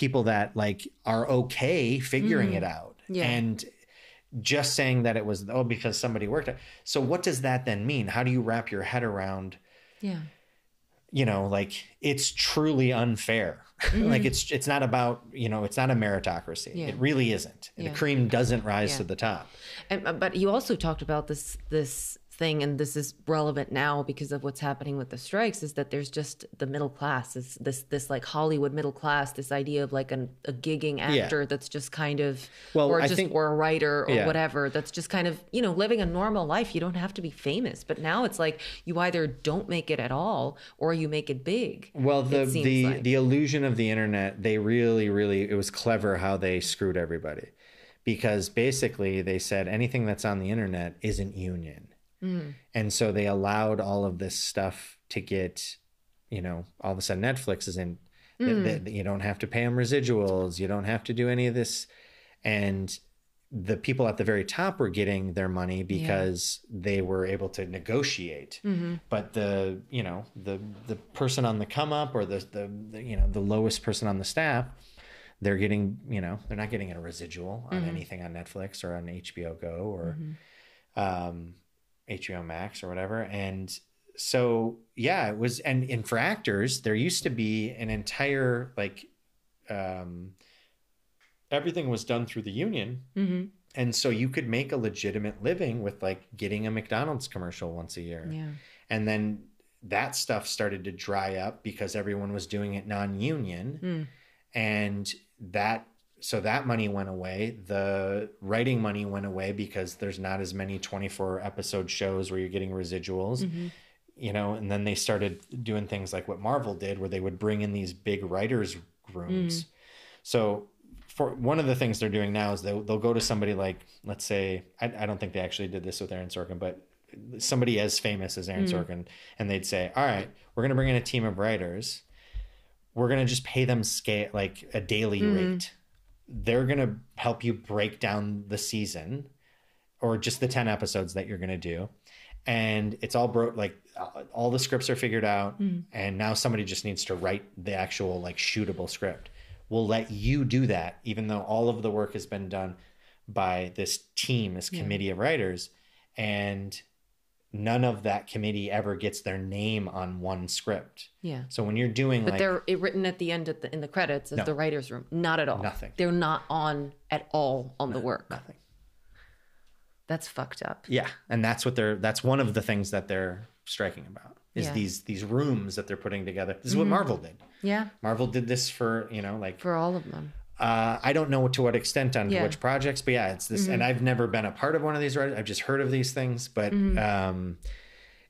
people that like are okay figuring it out, Mm-hmm. Yeah. and just saying that it was oh because somebody worked it. So what does that then mean? How do you wrap your head around? Yeah, you know like it's truly unfair like it's it's not about you know it's not a meritocracy Mm-hmm. Yeah. it really isn't Yeah. the cream doesn't rise to the top and, uh, but you also talked about this this thing, and this is relevant now because of what's happening with the strikes. Is that there's just the middle class, is this this like Hollywood middle class, this idea of like an, a gigging actor that's just kind of, Well, or I just think- or a writer or Yeah. whatever that's just kind of you know living a normal life. You don't have to be famous, but now it's like you either don't make it at all or you make it big. well the the like. the illusion of the internet they really really it was clever how they screwed everybody because basically they said anything that's on the internet isn't union Mm. and so they allowed all of this stuff to get you know all of a sudden netflix is in Mm. th- you don't have to pay them residuals you don't have to do any of this and the people at the very top were getting their money because they were able to negotiate Mm-hmm. but the you know the the person on the come up or the, the the you know the lowest person on the staff they're getting you know they're not getting a residual on anything on netflix or on hbo go or um hbo max or whatever and so yeah it was and and for actors there used to be an entire like um everything was done through the union Mm-hmm. and so you could make a legitimate living with like getting a mcdonald's commercial once a year Yeah. and then that stuff started to dry up because everyone was doing it non-union Mm. and that so that money went away. The writing money went away because there's not as many 24 episode shows where you're getting residuals. Mm-hmm. you know and then they started doing things like what marvel did where they would bring in these big writers rooms. Mm. So for one of the things they're doing now is they'll, they'll go to somebody like let's say I, I don't think they actually did this with aaron sorkin but somebody as famous as aaron mm. sorkin and they'd say all right we're going to bring in a team of writers. We're going to just pay them scale like a daily mm-hmm. rate they're going to help you break down the season or just the 10 episodes that you're going to do. And it's all broke like uh, all the scripts are figured out and now somebody just needs to write the actual like shootable script. We'll let you do that even though all of the work has been done by this team this committee of writers. And none of that committee ever gets their name on one script Yeah. so when you're doing But like they're written at the end at the, in the credits as No. the writers' room. Not at all. Nothing. They're not on at all on the work. nothing That's fucked up. Yeah, and that's what they're that's one of the things that they're striking about is Yeah. Mm-hmm. these these rooms that they're putting together. This is what Marvel did. Yeah. Marvel did this for, you know, like For all of them. Uh I don't know to what extent on Yeah. Mm-hmm. which projects, but yeah, it's this and I've never been a part of one of these writers. I've just heard of these things, but Mm-hmm. um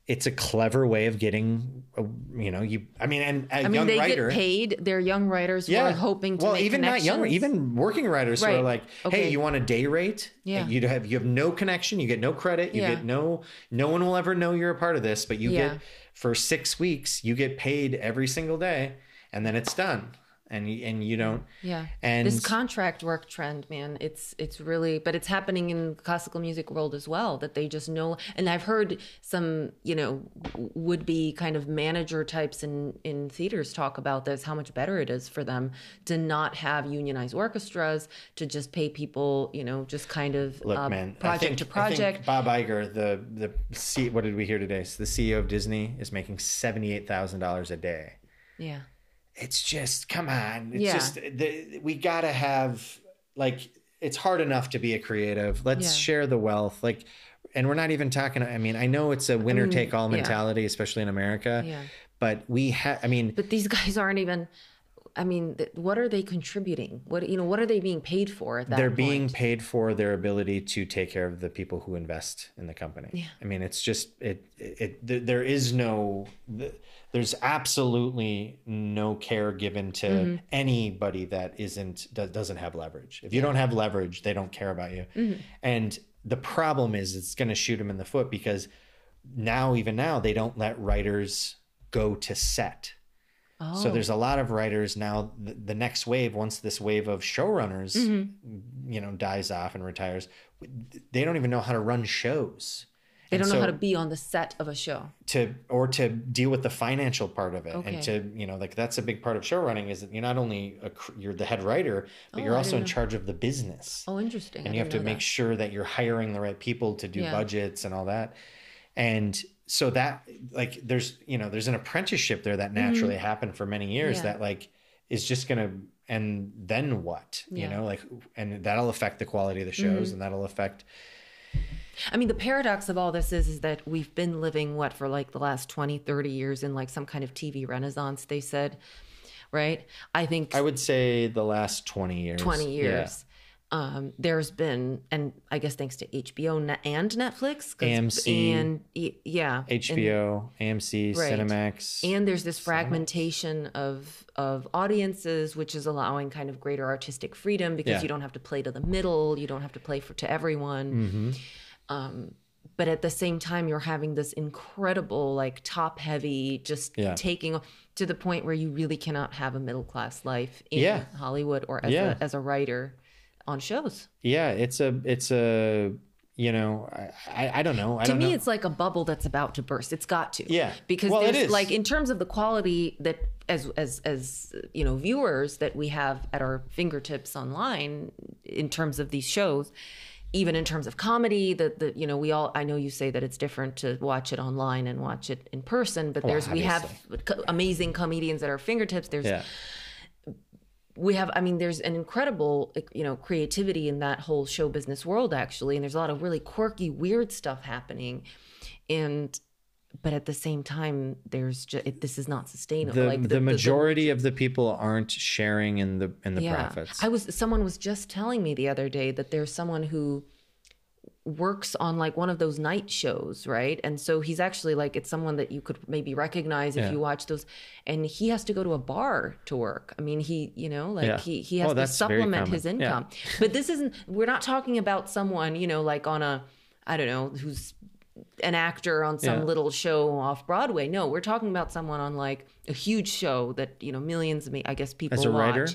it's a clever way of getting a, you know, you I mean and a I mean, young they writer get paid. They're young writers who are hoping to well even not young even working writers who are Right. like Okay. hey you want a day rate Yeah. you have you have no connection you get no credit you Yeah. get no no one will ever know you're a part of this but you Yeah. get for six weeks you get paid every single day and then it's done and and you don't Yeah. and this contract work trend, man, it's it's really but it's happening in the classical music world as well that they just know and I've heard some, you know, would be kind of manager types in in theaters talk about this how much better it is for them to not have unionized orchestras, to just pay people, you know, just kind of Look, uh, man, I project think- to I think project. Bob Iger, the the C, what did we hear today? So the CEO of Disney is making seventy eight thousand dollars a day. yeah. It's just come on. It's Yeah. just the, we gotta have like it's hard enough to be a creative. Let's Yeah. share the wealth. Like, and we're not even talking. I mean, I know it's a winner mm, take all yeah. mentality, especially in America. Yeah. But we have. I mean, But these guys aren't even I mean, th- what are they contributing? What you know, what are they being paid for at that they're point? being paid for their ability to take care of the people who invest in the company. Yeah. I mean, it's just it it, th- there is no th- there's absolutely no care given to Mm-hmm. anybody that isn't do- doesn't have leverage. If you don't have leverage, they don't care about you. Mm-hmm. And the problem is it's going to shoot them in the foot because now even now they don't let writers go to set. Oh. So there's a lot of writers now. The, the next wave, once this wave of showrunners, Mm-hmm. you know, dies off and retires, they don't even know how to run shows. They don't know how to be on the set of a show. to or to deal with the financial part of it, Okay. and to you know, like that's a big part of show running. Is that you're not only a, you're the head writer, but Oh, you're also in charge of the business, Oh, interesting. and I you have to make that. sure that you're hiring the right people to do Yeah. budgets and all that. And so that like there's you know there's an apprenticeship there that naturally happened for many years Mm-hmm. Yeah. that like is just gonna and then what you Yeah. Mm-hmm. know like and that'll affect the quality of the shows and that'll affect I mean, the paradox of all this is is that we've been living what for like the last 20, 30 years in like some kind of TV renaissance, they said, right? I think I would say the last 20 years 20 Yeah. years. Um, there's been, and I guess thanks to HBO and Netflix, AMC, and yeah, and- HBO, AMC, Right. Cinemax. and there's this fragmentation of of audiences which is allowing kind of greater artistic freedom because Yeah. you don't have to play to the middle you don't have to play for to everyone Mm-hmm. Um, but at the same time you're having this incredible like top heavy just Yeah. taking to the point where you really cannot have a middle class life in Yeah. hollywood or as, Yeah. a, as a writer on shows yeah, it's a it's a you know I I, I don't know. I to don't me know. it's like a bubble that's about to burst it's got to Yeah. because Well, it there's is. like in terms of the quality that as as as you know viewers that we have at our fingertips online in terms of these shows even in terms of comedy that the you know we all i know you say that it's different to watch it online and watch it in person but oh, there's we have co- amazing comedians at our fingertips. There's yeah. we have i mean there's an incredible you know creativity in that whole show business world actually and there's a lot of really quirky weird stuff happening. And but at the same time there's just it, this is not sustainable The, like the, majority of the people aren't sharing in the in the profits. i was someone was just telling me the other day that there's someone who works on like one of those night shows right and so he's actually like it's someone that you could maybe recognize if Yeah. you watch those and he has to go to a bar to work i mean he you know like Yeah. he he Oh, has to supplement his Yeah. income but this isn't we're not talking about someone you know like on a i don't know who's an actor on some Yeah. little show off Broadway. No, we're talking about someone on like a huge show that you know millions of me, I guess people As a watch. writer?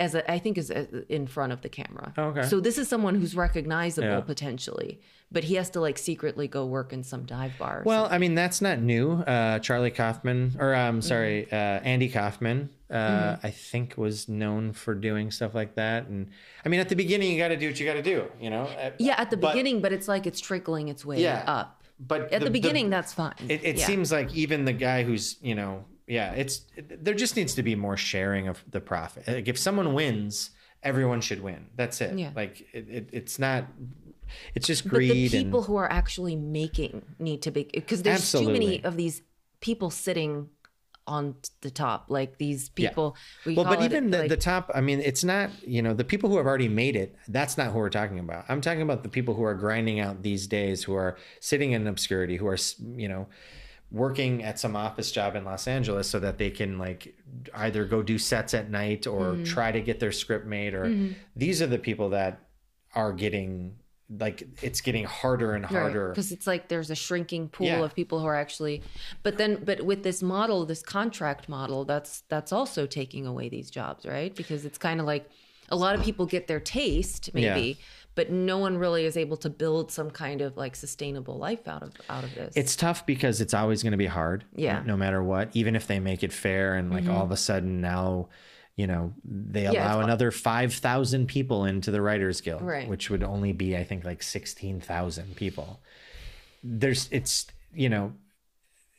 As a, I think is uh, in front of the camera. Oh, okay. So this is someone who's recognizable Yeah. potentially, but he has to like secretly go work in some dive bar. Well, I mean that's not new. Uh, Charlie Kaufman, or um, sorry, Mm-hmm. uh, Andy Kaufman, uh, I think was known for doing stuff like that. And I mean, at the beginning, you got to do what you got to do, you know. Uh, yeah, at the but- beginning, but it's like it's trickling its way Yeah. up. But At the, beginning, that's fine. it, it Yeah. seems like even the guy who's you know, yeah, it's there just needs to be more sharing of the profit. Like if someone wins, everyone should win. That's it. Yeah. Like it, it, it's not. It's just but the people and who are actually making need to be because there's too many of these people sitting on the top like these people we well but it, even the, like, the top i mean it's not you know the people who have already made it that's not who we're talking about i'm talking about the people who are grinding out these days who are sitting in obscurity who are you know working at some office job in los angeles so that they can like either go do sets at night or Mm-hmm. try to get their script made or these are the people that are getting like it's getting harder and harder because it's like there's a shrinking pool Yeah. of people who are actually but then but with this model this contract model that's that's also taking away these jobs right because it's kind of like a lot of people get their taste maybe but no one really is able to build some kind of like sustainable life out of out of this it's tough because it's always going to be hard Yeah. Mm-hmm. no matter what even if they make it fair and like all of a sudden now you know they allow al- another 5000 people into the writers guild Right. which would only be i think like 16000 people there's it's you know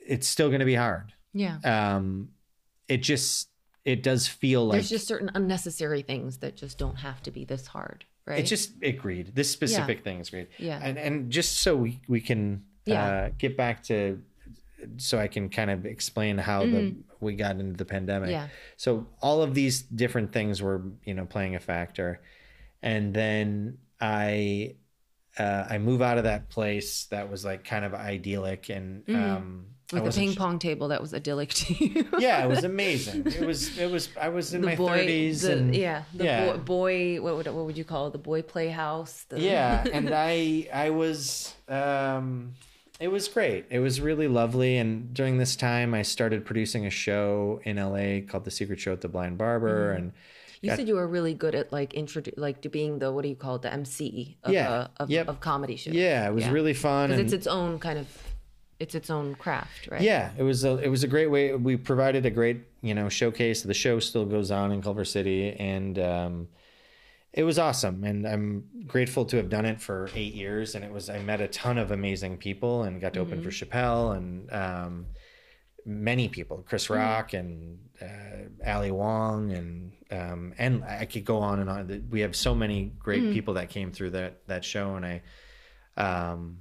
it's still going to be hard yeah um it just it does feel like there's just certain unnecessary things that just don't have to be this hard right It's just agreed. This specific thing is great. Yeah. And and just so we we can Yeah. uh, get back to so I can kind of explain how the we got into the pandemic. Mm-hmm. Yeah. So all of these different things were you know playing a factor, and then I uh, I move out of that place that was like kind of idyllic and um, Mm-hmm. With a ping pong table that was idyllic to you yeah, it was amazing. It was it was I was in the my thirties and yeah the yeah. Boy, boy what would what would you call it the boy playhouse the, yeah and i i was um it was great it was really lovely and during this time i started producing a show in la called the secret show at the blind barber Mm-hmm. and You got- said you were really good at like introdu- like to being the what do you call it the MC of Yeah. uh, of, Yep. of comedy shows. yeah it was really fun because it's its own kind of it's its own craft, right? yeah it was a it was a great way we provided a great you know showcase. The show still goes on in culver city and um it was awesome and i'm grateful to have done it for eight years and it was i met a ton of amazing people and got to open for chappelle and um many people chris rock and uh, ali wong and um and i could go on and on. We have so many great people that came through that that show and i um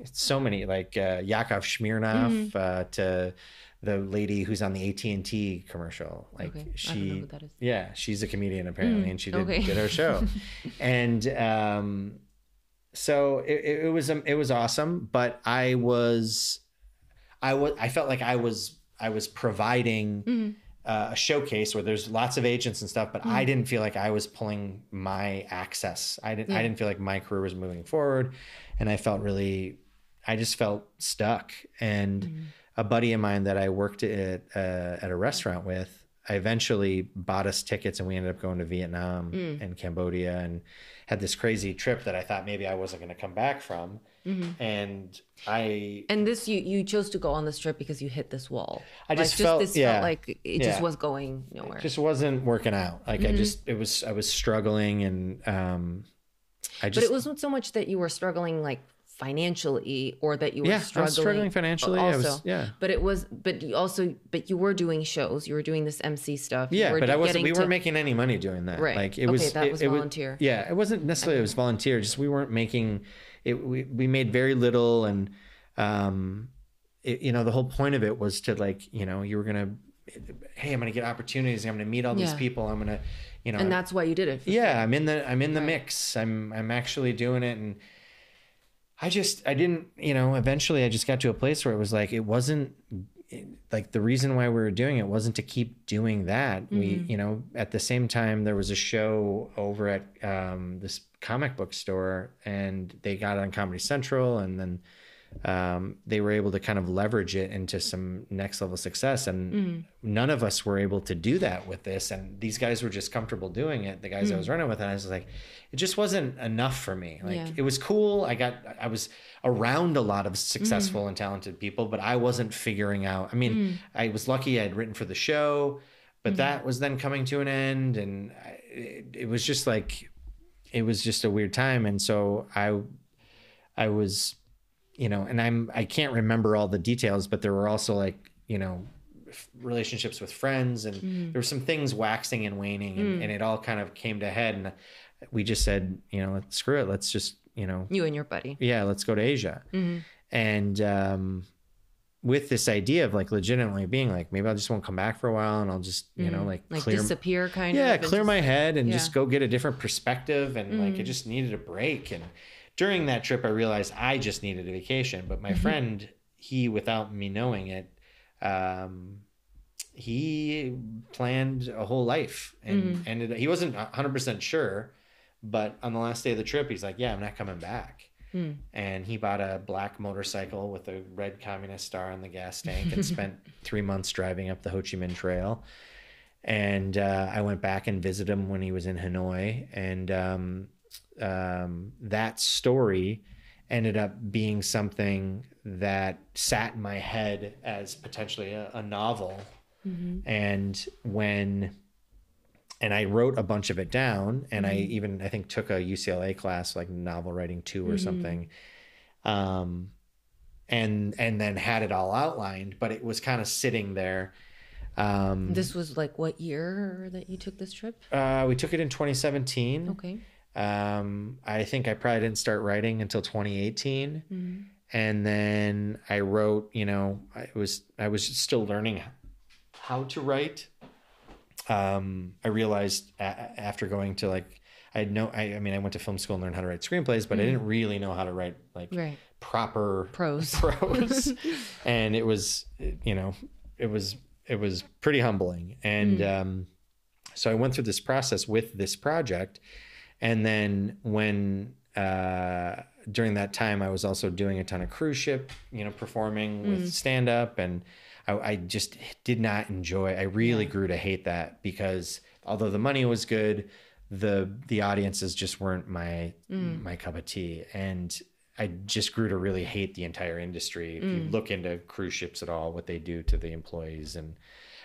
it's so many like uh, Yakov Smirnoff uh, to the lady who's on the AT and T commercial. Like Okay. I don't know she, that is. yeah, she's a comedian apparently, and she did, okay. did our show. and um, so it, it was um, it was awesome. But I was, I was I felt like I was I was providing. Mm-hmm. Uh, a showcase where there's lots of agents and stuff, but Mm. I didn't feel like I was pulling my access. I didn't. I didn't feel like my career was moving forward, and I felt really. I just felt stuck. And Mm-hmm. a buddy of mine that I worked at uh, at a restaurant with, I eventually bought us tickets, and we ended up going to Vietnam Mm. and Cambodia, and had this crazy trip that I thought maybe I wasn't going to come back from. Mm-hmm. And I And this you you chose to go on this trip because you hit this wall. I just like, felt- this yeah. felt like it just was going nowhere. just wasn't working out. Like Mm-hmm. I just it was I was struggling, and um, I but it wasn't so much that you were struggling like financially or that you were yeah struggling, was struggling financially. I Also, was yeah. but it was but you also but you were doing shows. You were doing this MC stuff. Yeah, were but I wasn't. We to- weren't making any money doing that. Right. Like it Okay, was. that it- was it volunteer. yeah, it wasn't necessarily. It was volunteer. Just we weren't making. It. We we made very little, and um, it, you know, the whole point of it was to like, you know, you were gonna, hey, I'm gonna get opportunities. I'm gonna meet all these Yeah. people. I'm gonna, you know, and that's why you did it. yeah i'm in the i'm in the mix i'm i'm actually doing it and i just i didn't you know eventually i just got to a place where it was like it wasn't like the reason why we were doing it wasn't to keep doing that we you know at the same time there was a show over at um, this comic book store and they got on comedy central and then um, they were able to kind of leverage it into some next level success. And mm. none of us were able to do that with this. And these guys were just comfortable doing it. The guys i mm. was running with and i was like it just wasn't enough for me. Like Yeah. it was cool. I got i was around a lot of successful mm. and talented people but i wasn't figuring out i mean i was lucky I had written for the show but that was then coming to an end. And I, it, it was just like it was just a weird time. And so i i was you know and i'm i can't remember all the details but there were also like you know relationships with friends and mm. there were some things waxing and waning and, mm. and it all kind of came to head and we just said you know let's screw it let's just you know You and your buddy. yeah let's go to asia. Mm-hmm. And um with this idea of like legitimately being like maybe i just won't come back for a while and i'll just you know mm. like, Like clear disappear kind yeah of. yeah clear my head and just go get a different perspective and like i just needed a break and during that trip i realized i just needed a vacation but my friend he without me knowing it um he planned a whole life and ended he wasn't 100% sure But on the last day of the trip, he's like, "Yeah, I'm not coming back." Hmm. And he bought a black motorcycle with a red communist star on the gas tank and spent three months driving up the Ho Chi Minh Trail. And uh, I went back and visited him when he was in Hanoi, and um, um, that story ended up being something that sat in my head as potentially a, a novel. And when and I wrote a bunch of it down, and I even I think took a UCLA class like novel writing 2 or something, um, and and then had it all outlined, but it was kind of sitting there. Um, This was like what year that you took this trip? uh, we took it in 2017. Okay. Um, I think I probably didn't start writing until 2018, Mm-hmm. and then I wrote. You know, I was I was still learning how to write. Um, I realized a- after going to like I had no. I, I mean, I went to film school and learned how to write screenplays, but I didn't really know how to write like. Right. proper Prose. prose and it was you know it was it was pretty humbling and um so i went through this process with this project and then when uh during that time i was also doing a ton of cruise ship you know performing mm. with stand up and I, I just did not enjoy i really grew to hate that because although the money was good the the audiences just weren't my mm. my cup of tea. And I just grew to really hate the entire industry. If you mm. look into cruise ships at all, what they do to the employees, and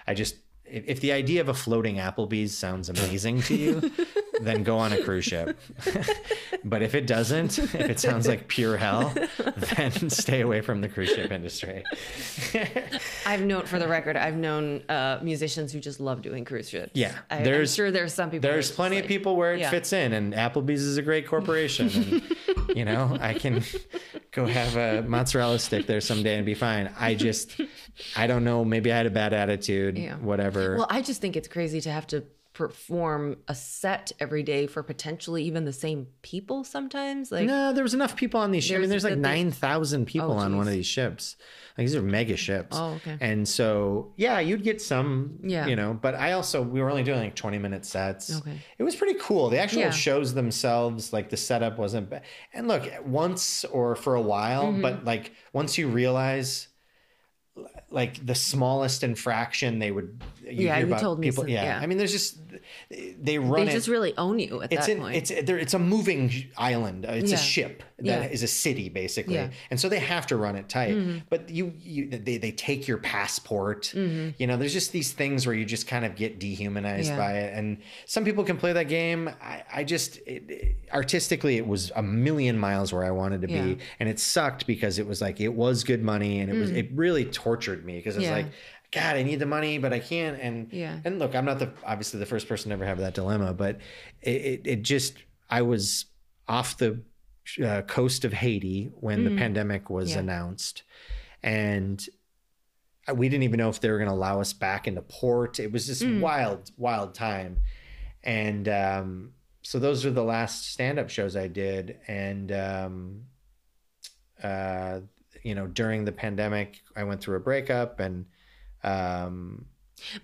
I just if the idea of a floating Applebee's sounds amazing to you, then go on a cruise ship. but if it doesn't, if it sounds like pure hell, then stay away from the cruise ship industry. I've known, for the record, I've known uh, musicians who just love doing cruise ships. Yeah, I, I'm there's- sure there's some people. There's plenty just of people where it yeah. fits in, and Applebee's is a great corporation. And, you know, I can go have a mozzarella stick there someday and be fine. I just, I don't know. Maybe I had a bad attitude, Yeah. whatever. Well, I just think it's crazy to have to perform a set every day for potentially even the same people sometimes. Like, no, there was enough people on these ships. I mean, There's like the thing- 9,000 people Oh, on one of these ships. Like, these are mega ships. Oh, okay. And so, yeah, you'd get some, Yeah. you know, but I also, we were only doing like 20 minute sets. Okay. It was pretty cool. The actual Yeah. shows themselves, like the setup wasn't bad. And look, once or for a while, Mm-hmm. but like once you realize like the smallest infraction they would you Yeah, hear you about told me people yeah. yeah. I mean there's just they run they it just really own you at it's that in, point. it's it's a moving island it's Yeah. a ship that is Yeah. a city basically Yeah. and so they have to run it tight Mm-hmm. but you you they, they take your passport you know there's just these things where you just kind of get dehumanized by it and some people can play that game i, I just it, it- artistically it was a million miles where i wanted to be and it sucked because it was like it was good money and it was it really tortured me because it's Mm. Like God, I need the money, but I can't. And Yeah. and look, I'm not the obviously the first person to ever have that dilemma, but it it, it just I was off the uh, coast of Haiti when the pandemic was Mm. Yeah. announced, and we didn't even know if they were going to allow us back into port. It was just Mm. wild, wild time, and um, so those are the last stand up shows I did, and um, uh, you know during the pandemic I went through a breakup and. Um,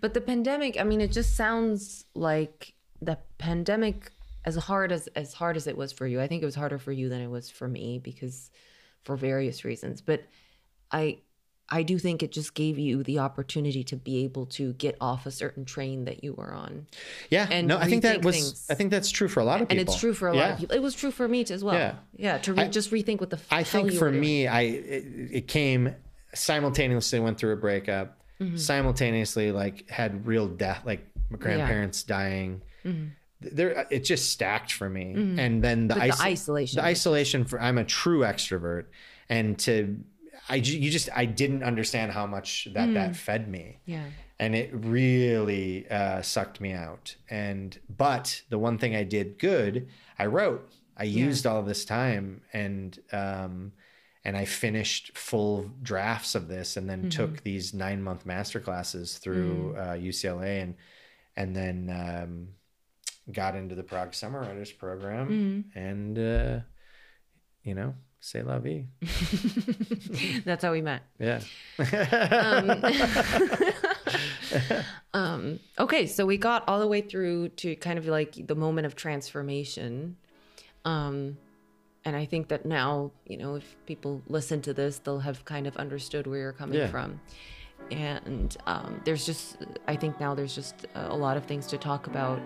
But the pandemic, I mean, it just sounds like the pandemic, as hard as as hard as it was for you, I think it was harder for you than it was for me because for various reasons. But I I do think it just gave you the opportunity to be able to get off a certain train that you were on. Yeah, and no, I think that was. things. I think that's true for a lot of people, And it's true for a lot Yeah. of people. It was true for me as well. Yeah. Yeah. to re- just rethink what the I think for were doing. me, I it, it came simultaneously went through a breakup, Mm-hmm. simultaneously like had real death, like my grandparents dying. There, it just stacked for me, and then the, Mm-hmm. The isolation. the isolation for I'm a true extrovert, and to I you just I didn't understand how much that Mm. that fed me. Yeah. and it really uh, sucked me out. And but the one thing I did good, I wrote. I used all this time and um, and I finished full drafts of this, and then took these nine month master classes through uh, UCLA, and and then um, got into the Prague Summer Writers Program, and uh, you know, say la vie. That's how we met. Yeah. Um, um, okay, so we got all the way through to kind of like the moment of transformation. Um, and I think that now, you know, if people listen to this, they'll have kind of understood where you're coming Yeah. from. And um, there's just, I think now there's just a lot of things to talk about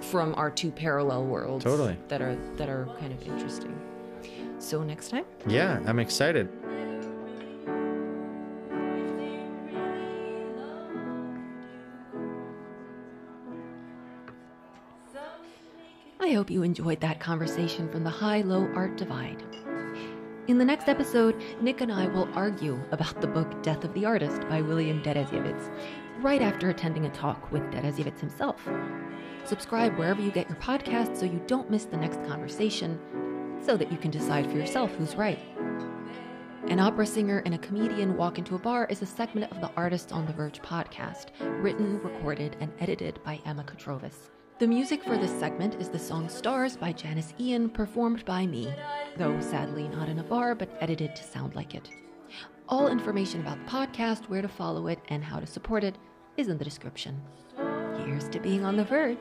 from our two parallel worlds. Totally. That are that are kind of interesting. So next time. Yeah, I'm excited. Hope you enjoyed that conversation from the high low art divide. In the next episode, Nick and I will argue about the book Death of the Artist by William Deresiewicz, right after attending a talk with Deresiewicz himself. Subscribe wherever you get your podcasts so you don't miss the next conversation, so that you can decide for yourself who's right. An opera singer and a comedian walk into a bar is a segment of the Artists on the Verge podcast, written, recorded, and edited by Ema Katrovas. The music for this segment is the song Stars by Janis Ian, performed by me, though sadly not in a bar, but edited to sound like it. All information about the podcast, where to follow it, and how to support it is in the description. Here's to being on the verge.